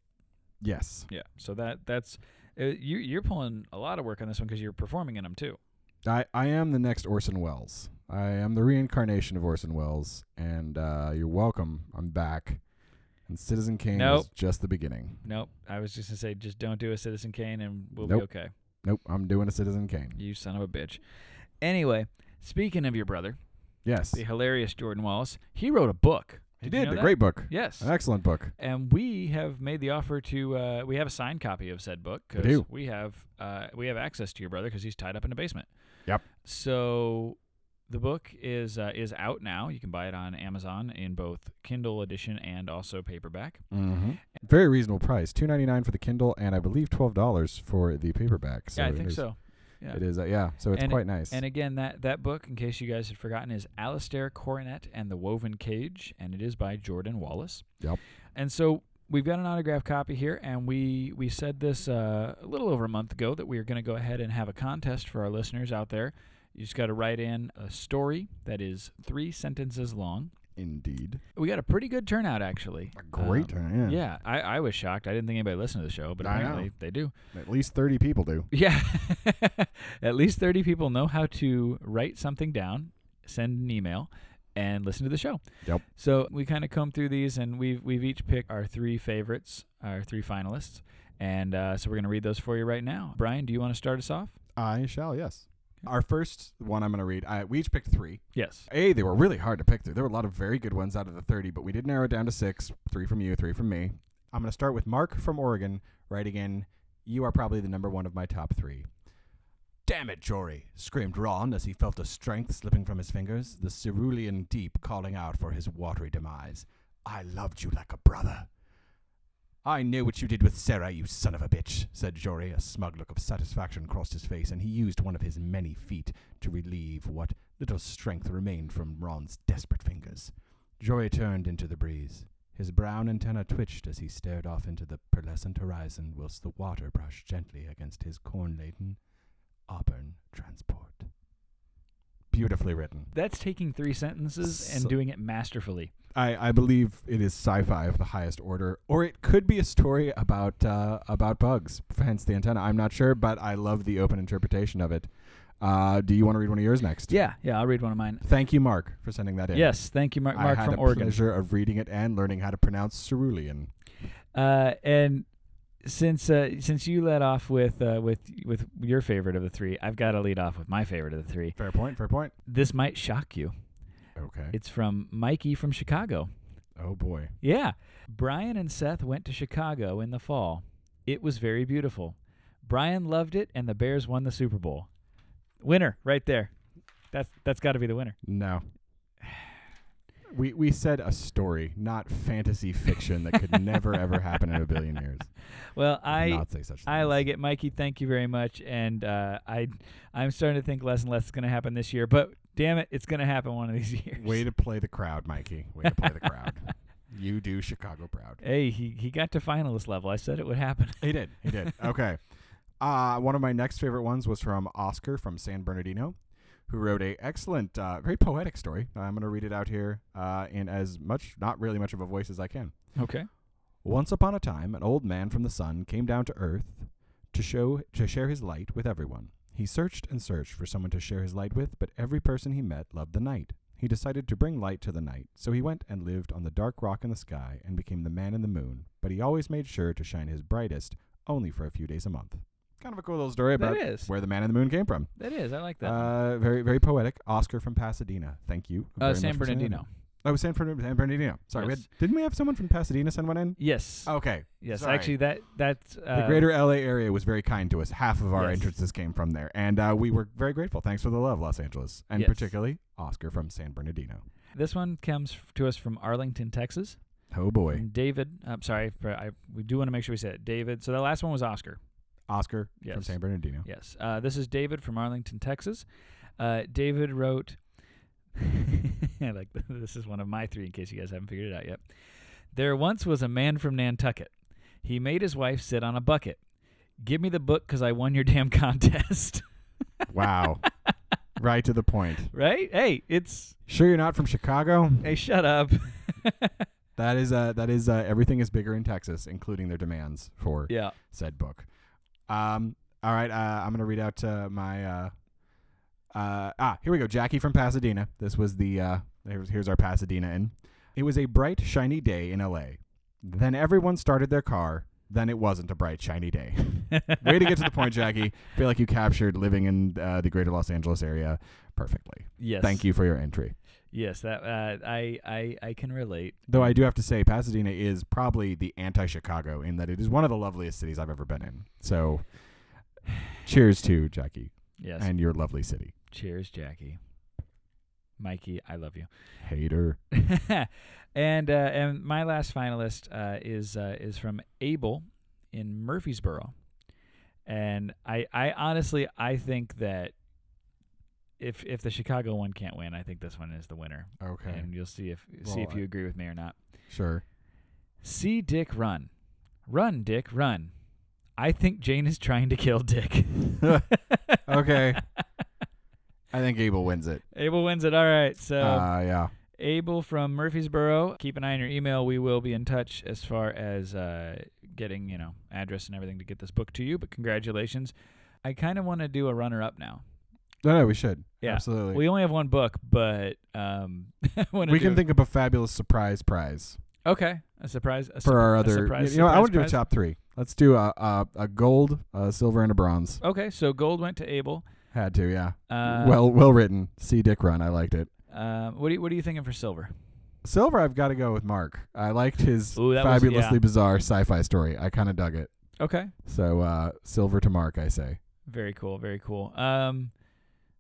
yes, Yeah. So that that's uh, you you're pulling a lot of work on this one because you're performing in them too. I I am the next Orson Welles. I am the reincarnation of Orson Welles, and uh, you're welcome. I'm back. And Citizen Kane Nope. was just the beginning. Nope. I was just gonna say, just don't do a Citizen Kane, and we'll Nope. be okay. Nope, I'm doing a Citizen Kane. You son of a bitch. Anyway, speaking of your brother, Yes, the hilarious Jordan Wallace, he wrote a book. He you did. know A that? great book. Yes. An excellent book. and we have made the offer to. Uh, we have a signed copy of said book We do. we have uh, we have access to your brother because he's tied up in a basement. Yep. So the book is uh, is out now. You can buy it on Amazon in both Kindle edition and also paperback. Mm-hmm. Very reasonable price. Two ninety nine for the Kindle, and I believe twelve dollars for the paperback. So yeah, I think is- so. Yeah. It is. Uh, yeah. So it's And- quite nice. And again, that, that book, in case you guys had forgotten, is Alistair Coronet and the Woven Cage, and it is by Jordan Wallace. Yep. And so we've got an autograph copy here, and we we said this uh, a little over a month ago that we are going to go ahead and have a contest for our listeners out there. You just got to write in a story that is three sentences long. Indeed. We got a pretty good turnout, actually. A great Um, turn. Yeah. yeah, I, I was shocked. I didn't think anybody listened to the show, but I know. apparently they do. At least thirty people do. Yeah. At least 30 people know how to write something down, send an email, and listen to the show. Yep. So we kind of come through these, and we've, we've each picked our three favorites, our three finalists. And uh, so we're going to read those for you right now. Brian, do you want to start us off? I shall. Yes. Our first one I'm going to read. I, we each picked three. Yes. A, they were really hard to pick through. There were a lot of very good ones out of the 30, but we did narrow it down to six three from you, three from me. I'm going to start with Mark from Oregon, writing in You are probably the number one of my top three. Damn it, Jory! screamed Ron as he felt the strength slipping from his fingers, the cerulean deep calling out for his watery demise. I loved you like a brother. I know what you did with Sarah, you son of a bitch, said Jory. A smug look of satisfaction crossed his face, and he used one of his many feet to relieve what little strength remained from Ron's desperate fingers. Jory turned into the breeze. His brown antenna twitched as he stared off into the pearlescent horizon, whilst the water brushed gently against his corn-laden auburn transport. Beautifully written. That's taking three sentences and So- doing it masterfully. I, I believe it is sci-fi of the highest order, or it could be a story about uh, about bugs. Hence the antenna. I'm not sure, but I love the open interpretation of it. Uh, do you want to read one of yours next? Yeah, yeah. I'll read one of mine. Thank you, Mark, for sending that in. Yes, thank you, Mark, Mark I had from a Oregon. pleasure of reading it and learning how to pronounce cerulean. Uh, and since uh, since you led off with uh, with with your favorite of the three, I've got to lead off with my favorite of the three. Fair point. Fair point. This might shock you. Okay. It's from Mikey from Chicago. oh boy. Yeah. Brian and Seth went to Chicago in the fall. It was very beautiful. Brian loved it, and the Bears won the Super Bowl. Winner, right there. That's that's got to be the winner. No. We we said a story, not fantasy fiction that could never ever happen in a billion years. Well, I not say such I things. like it, Mikey. Thank you very much. And uh, I I'm starting to think less and less is going to happen this year. But damn it, it's going to happen one of these years. Way to play the crowd, Mikey. Way to play the crowd. You do Chicago proud. Hey, he he got to finalist level. I said it would happen. He did. He did. Okay. Uh, one of my next favorite ones was from Oscar from San Bernardino, who wrote a excellent, uh, very poetic story. I'm going to read it out here uh, in as much, not really much of a voice as I can. Okay. Once upon a time, an old man from the sun came down to earth to show to share his light with everyone. He searched and searched for someone to share his light with, but every person he met loved the night. He decided to bring light to the night, so he went and lived on the dark rock in the sky and became the man in the moon, but he always made sure to shine his brightest only for a few days a month. Kind of a cool little story about is. where the man in the moon came from. That is. I like that. Uh, very, very poetic. Oscar from Pasadena. Thank you. uh, very San much for sending that Bernardino. in. Oh, San, Fern- San Bernardino. Sorry, we Yes. had, didn't we have someone from Pasadena send one in? Yes. Okay. yes. sorry. Actually, that that's uh, The greater LA area was very kind to us. Half of our Yes. entrances came from there, and uh, we were very grateful. Thanks for the love, Los Angeles, and Yes. particularly Oscar from San Bernardino. This one comes f- to us from Arlington, Texas. Oh boy, From David. I'm sorry. For, I, we do want to make sure we say it. David. So the last one was Oscar. Oscar from San Bernardino. Yes. Uh, this is David from Arlington, Texas. Uh, David wrote, like this is one of my three in case you guys haven't figured it out yet. There once was a man from Nantucket. He made his wife sit on a bucket. Give me the book because I won your damn contest. Wow, right to the point. right? Hey, it's Sure, you're not from Chicago. hey, shut up. That is uh, that is uh, everything is bigger in Texas, including their demands for yeah. said book. Um, all right, uh, I'm gonna read out uh, my. Uh, uh, ah, here we go. Jackie from Pasadena. This was the. Uh, here's, here's our Pasadena in. It was a bright, shiny day in L.A. Then everyone started their car. Then it wasn't a bright, shiny day. Way to get to the point, Jackie. feel like you captured living in uh, the greater Los Angeles area perfectly. Yes. Thank you for your entry. Yes, that uh, I, I I can relate. Though I do have to say, Pasadena is probably the anti-Chicago in that it is one of the loveliest cities I've ever been in. So, cheers to Jackie Yes. and your lovely city. Cheers, Jackie. Mikey, I love you. Hater. and uh, and my last finalist uh, is uh, is from Abel in Murfreesboro, and I I honestly I think that if if the Chicago one can't win, I think this one is the winner, Okay. and you'll see if see if you agree with me or not. Sure. See Dick run, run Dick run. I think Jane is trying to kill Dick. Okay. I think Abel wins it. Abel wins it. All right, so. Uh, yeah. Abel from Murfreesboro. Keep an eye on your email. We will be in touch as far as uh, getting, you know, address and everything to get this book to you. But congratulations. I kind of want to do a runner up now. No, no, we should. Yeah. Absolutely. We only have one book, but um, I wanna we do- can think of a fabulous surprise prize Okay, a surprise a for our a other. surprise, you know, I surprise want to do a prize. top three. Let's do a, a a gold, a silver, and a bronze. Okay, so gold went to Abel. Had to, yeah. Uh, well, well written. See Dick run. I liked it. um, what do you, what are you thinking for silver? Silver, I've got to go with Mark. I liked his Ooh, that was- fabulously yeah. bizarre sci-fi story. I kind of dug it. Okay, So uh, silver to Mark, I say. Very cool. Very cool. Um,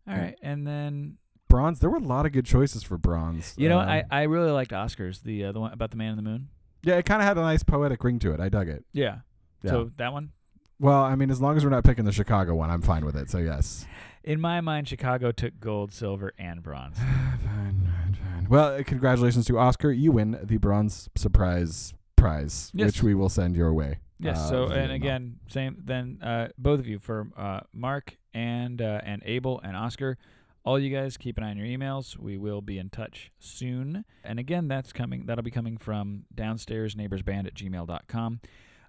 all right, and then Bronze. There were a lot of good choices for bronze. you know Um, I, I really liked Oscars the uh, the one about the man in the moon. yeah, it kind of had a nice poetic ring to it. I dug it. Yeah. Yeah. So that one, well, I mean, as long as we're not picking the Chicago one, I'm fine with it. So yes. in my mind, Chicago took gold, silver, and bronze. fine, fine, fine. Well, uh, congratulations to Oscar. You win the bronze surprise prize, Yes. which we will send your way. Yes. uh, so and again, same. Then uh, both of you for uh, Mark and uh, and Abel and Oscar. All you guys keep an eye on your emails. We will be in touch soon. And again, that's coming. That'll be coming from downstairs neighborsband at gmail.com.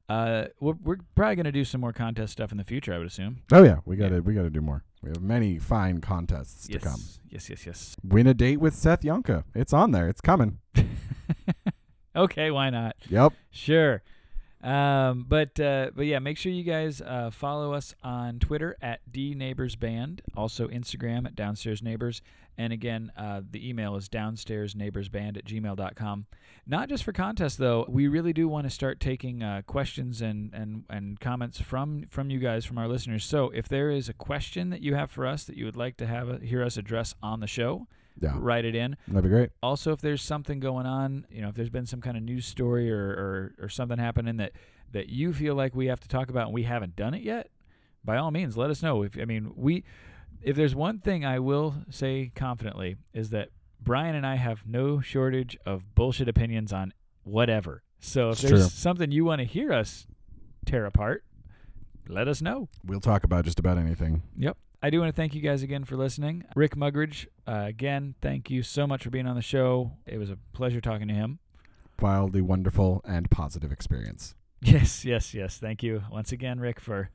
Uh, we're, we're probably going to do some more contest stuff in the future. I would assume. Oh yeah, we got to we got to do more. We have many fine contests yes. to come. Yes. Yes. Yes. Win a date with Seth Yonka. It's on there. It's coming. okay. Why not? Yep. Sure. Um, but uh, but yeah, make sure you guys uh, follow us on Twitter at D Neighbors Band, also Instagram at Downstairs Neighbors, and again, uh, the email is downstairsneighborsband at gmail.com. Not just for contests though, we really do want to start taking uh, questions and, and, and comments from from you guys, from our listeners. So if there is a question that you have for us that you would like to have uh, hear us address on the show, Yeah. write it in That'd be great. also if there's something going on you know if there's been some kind of news story or, or, or something happening that that you feel like we have to talk about and we haven't done it yet by all means let us know if i mean we if there's one thing i will say confidently is that brian and i have no shortage of bullshit opinions on whatever so if It's there's true. something you want to hear us tear apart let us know We'll talk about just about anything. Yep. I do want to thank you guys again for listening. Rick Mugridge, uh, again, thank you so much for being on the show. It was a pleasure talking to him. Wildly wonderful and positive experience. Yes, yes, yes. Thank you once again, Rick, for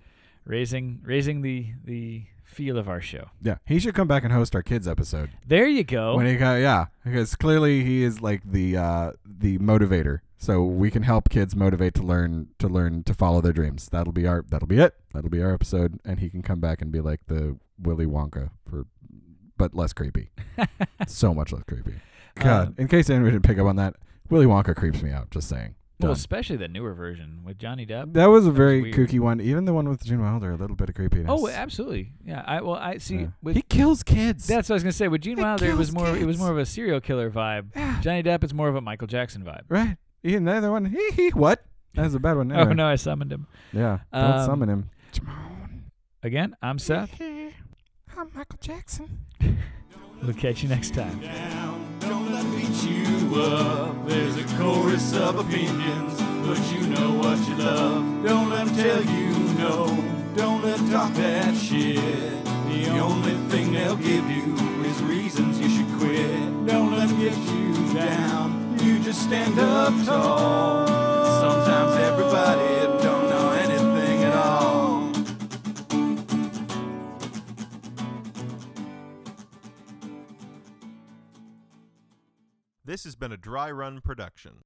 raising raising the the feel of our show. Yeah, he should come back and host our kids episode. There you go. When he got yeah, because clearly he is like the uh, the motivator. So we can help kids motivate to learn to learn to follow their dreams. That'll be our that'll be it. That'll be our episode, and he can come back and be like the Willy Wonka for, but less creepy. so much less creepy. God, Um, in case anyone didn't pick up on that, Willy Wonka creeps me out. Just saying. well, especially the newer version with Johnny Depp. That was a was very weird. kooky one. Even the one with Gene Wilder, a little bit of creepiness. Oh, absolutely. Yeah. I well, I see. Yeah. With, he kills kids. that's what I was gonna say. With Gene He Wilder, it was more. It was more of a serial killer vibe. Yeah. Johnny Depp, it's more of a Michael Jackson vibe. right. Even the other one, he he what? That's a bad one. Oh no, I summoned him. Yeah. Don't Um, summon him. Again, I'm Seth. I'm Michael Jackson. We'll catch you next time. down. Don't let me beat you up. There's a chorus of opinions, but you know what you love. Don't let 'em tell you no. Don't let 'em talk that shit. The only thing they'll give you is reasons you should quit. Don't let 'em get you down. Just stand up tall. Sometimes everybody don't know anything at all. This has been a dry run production.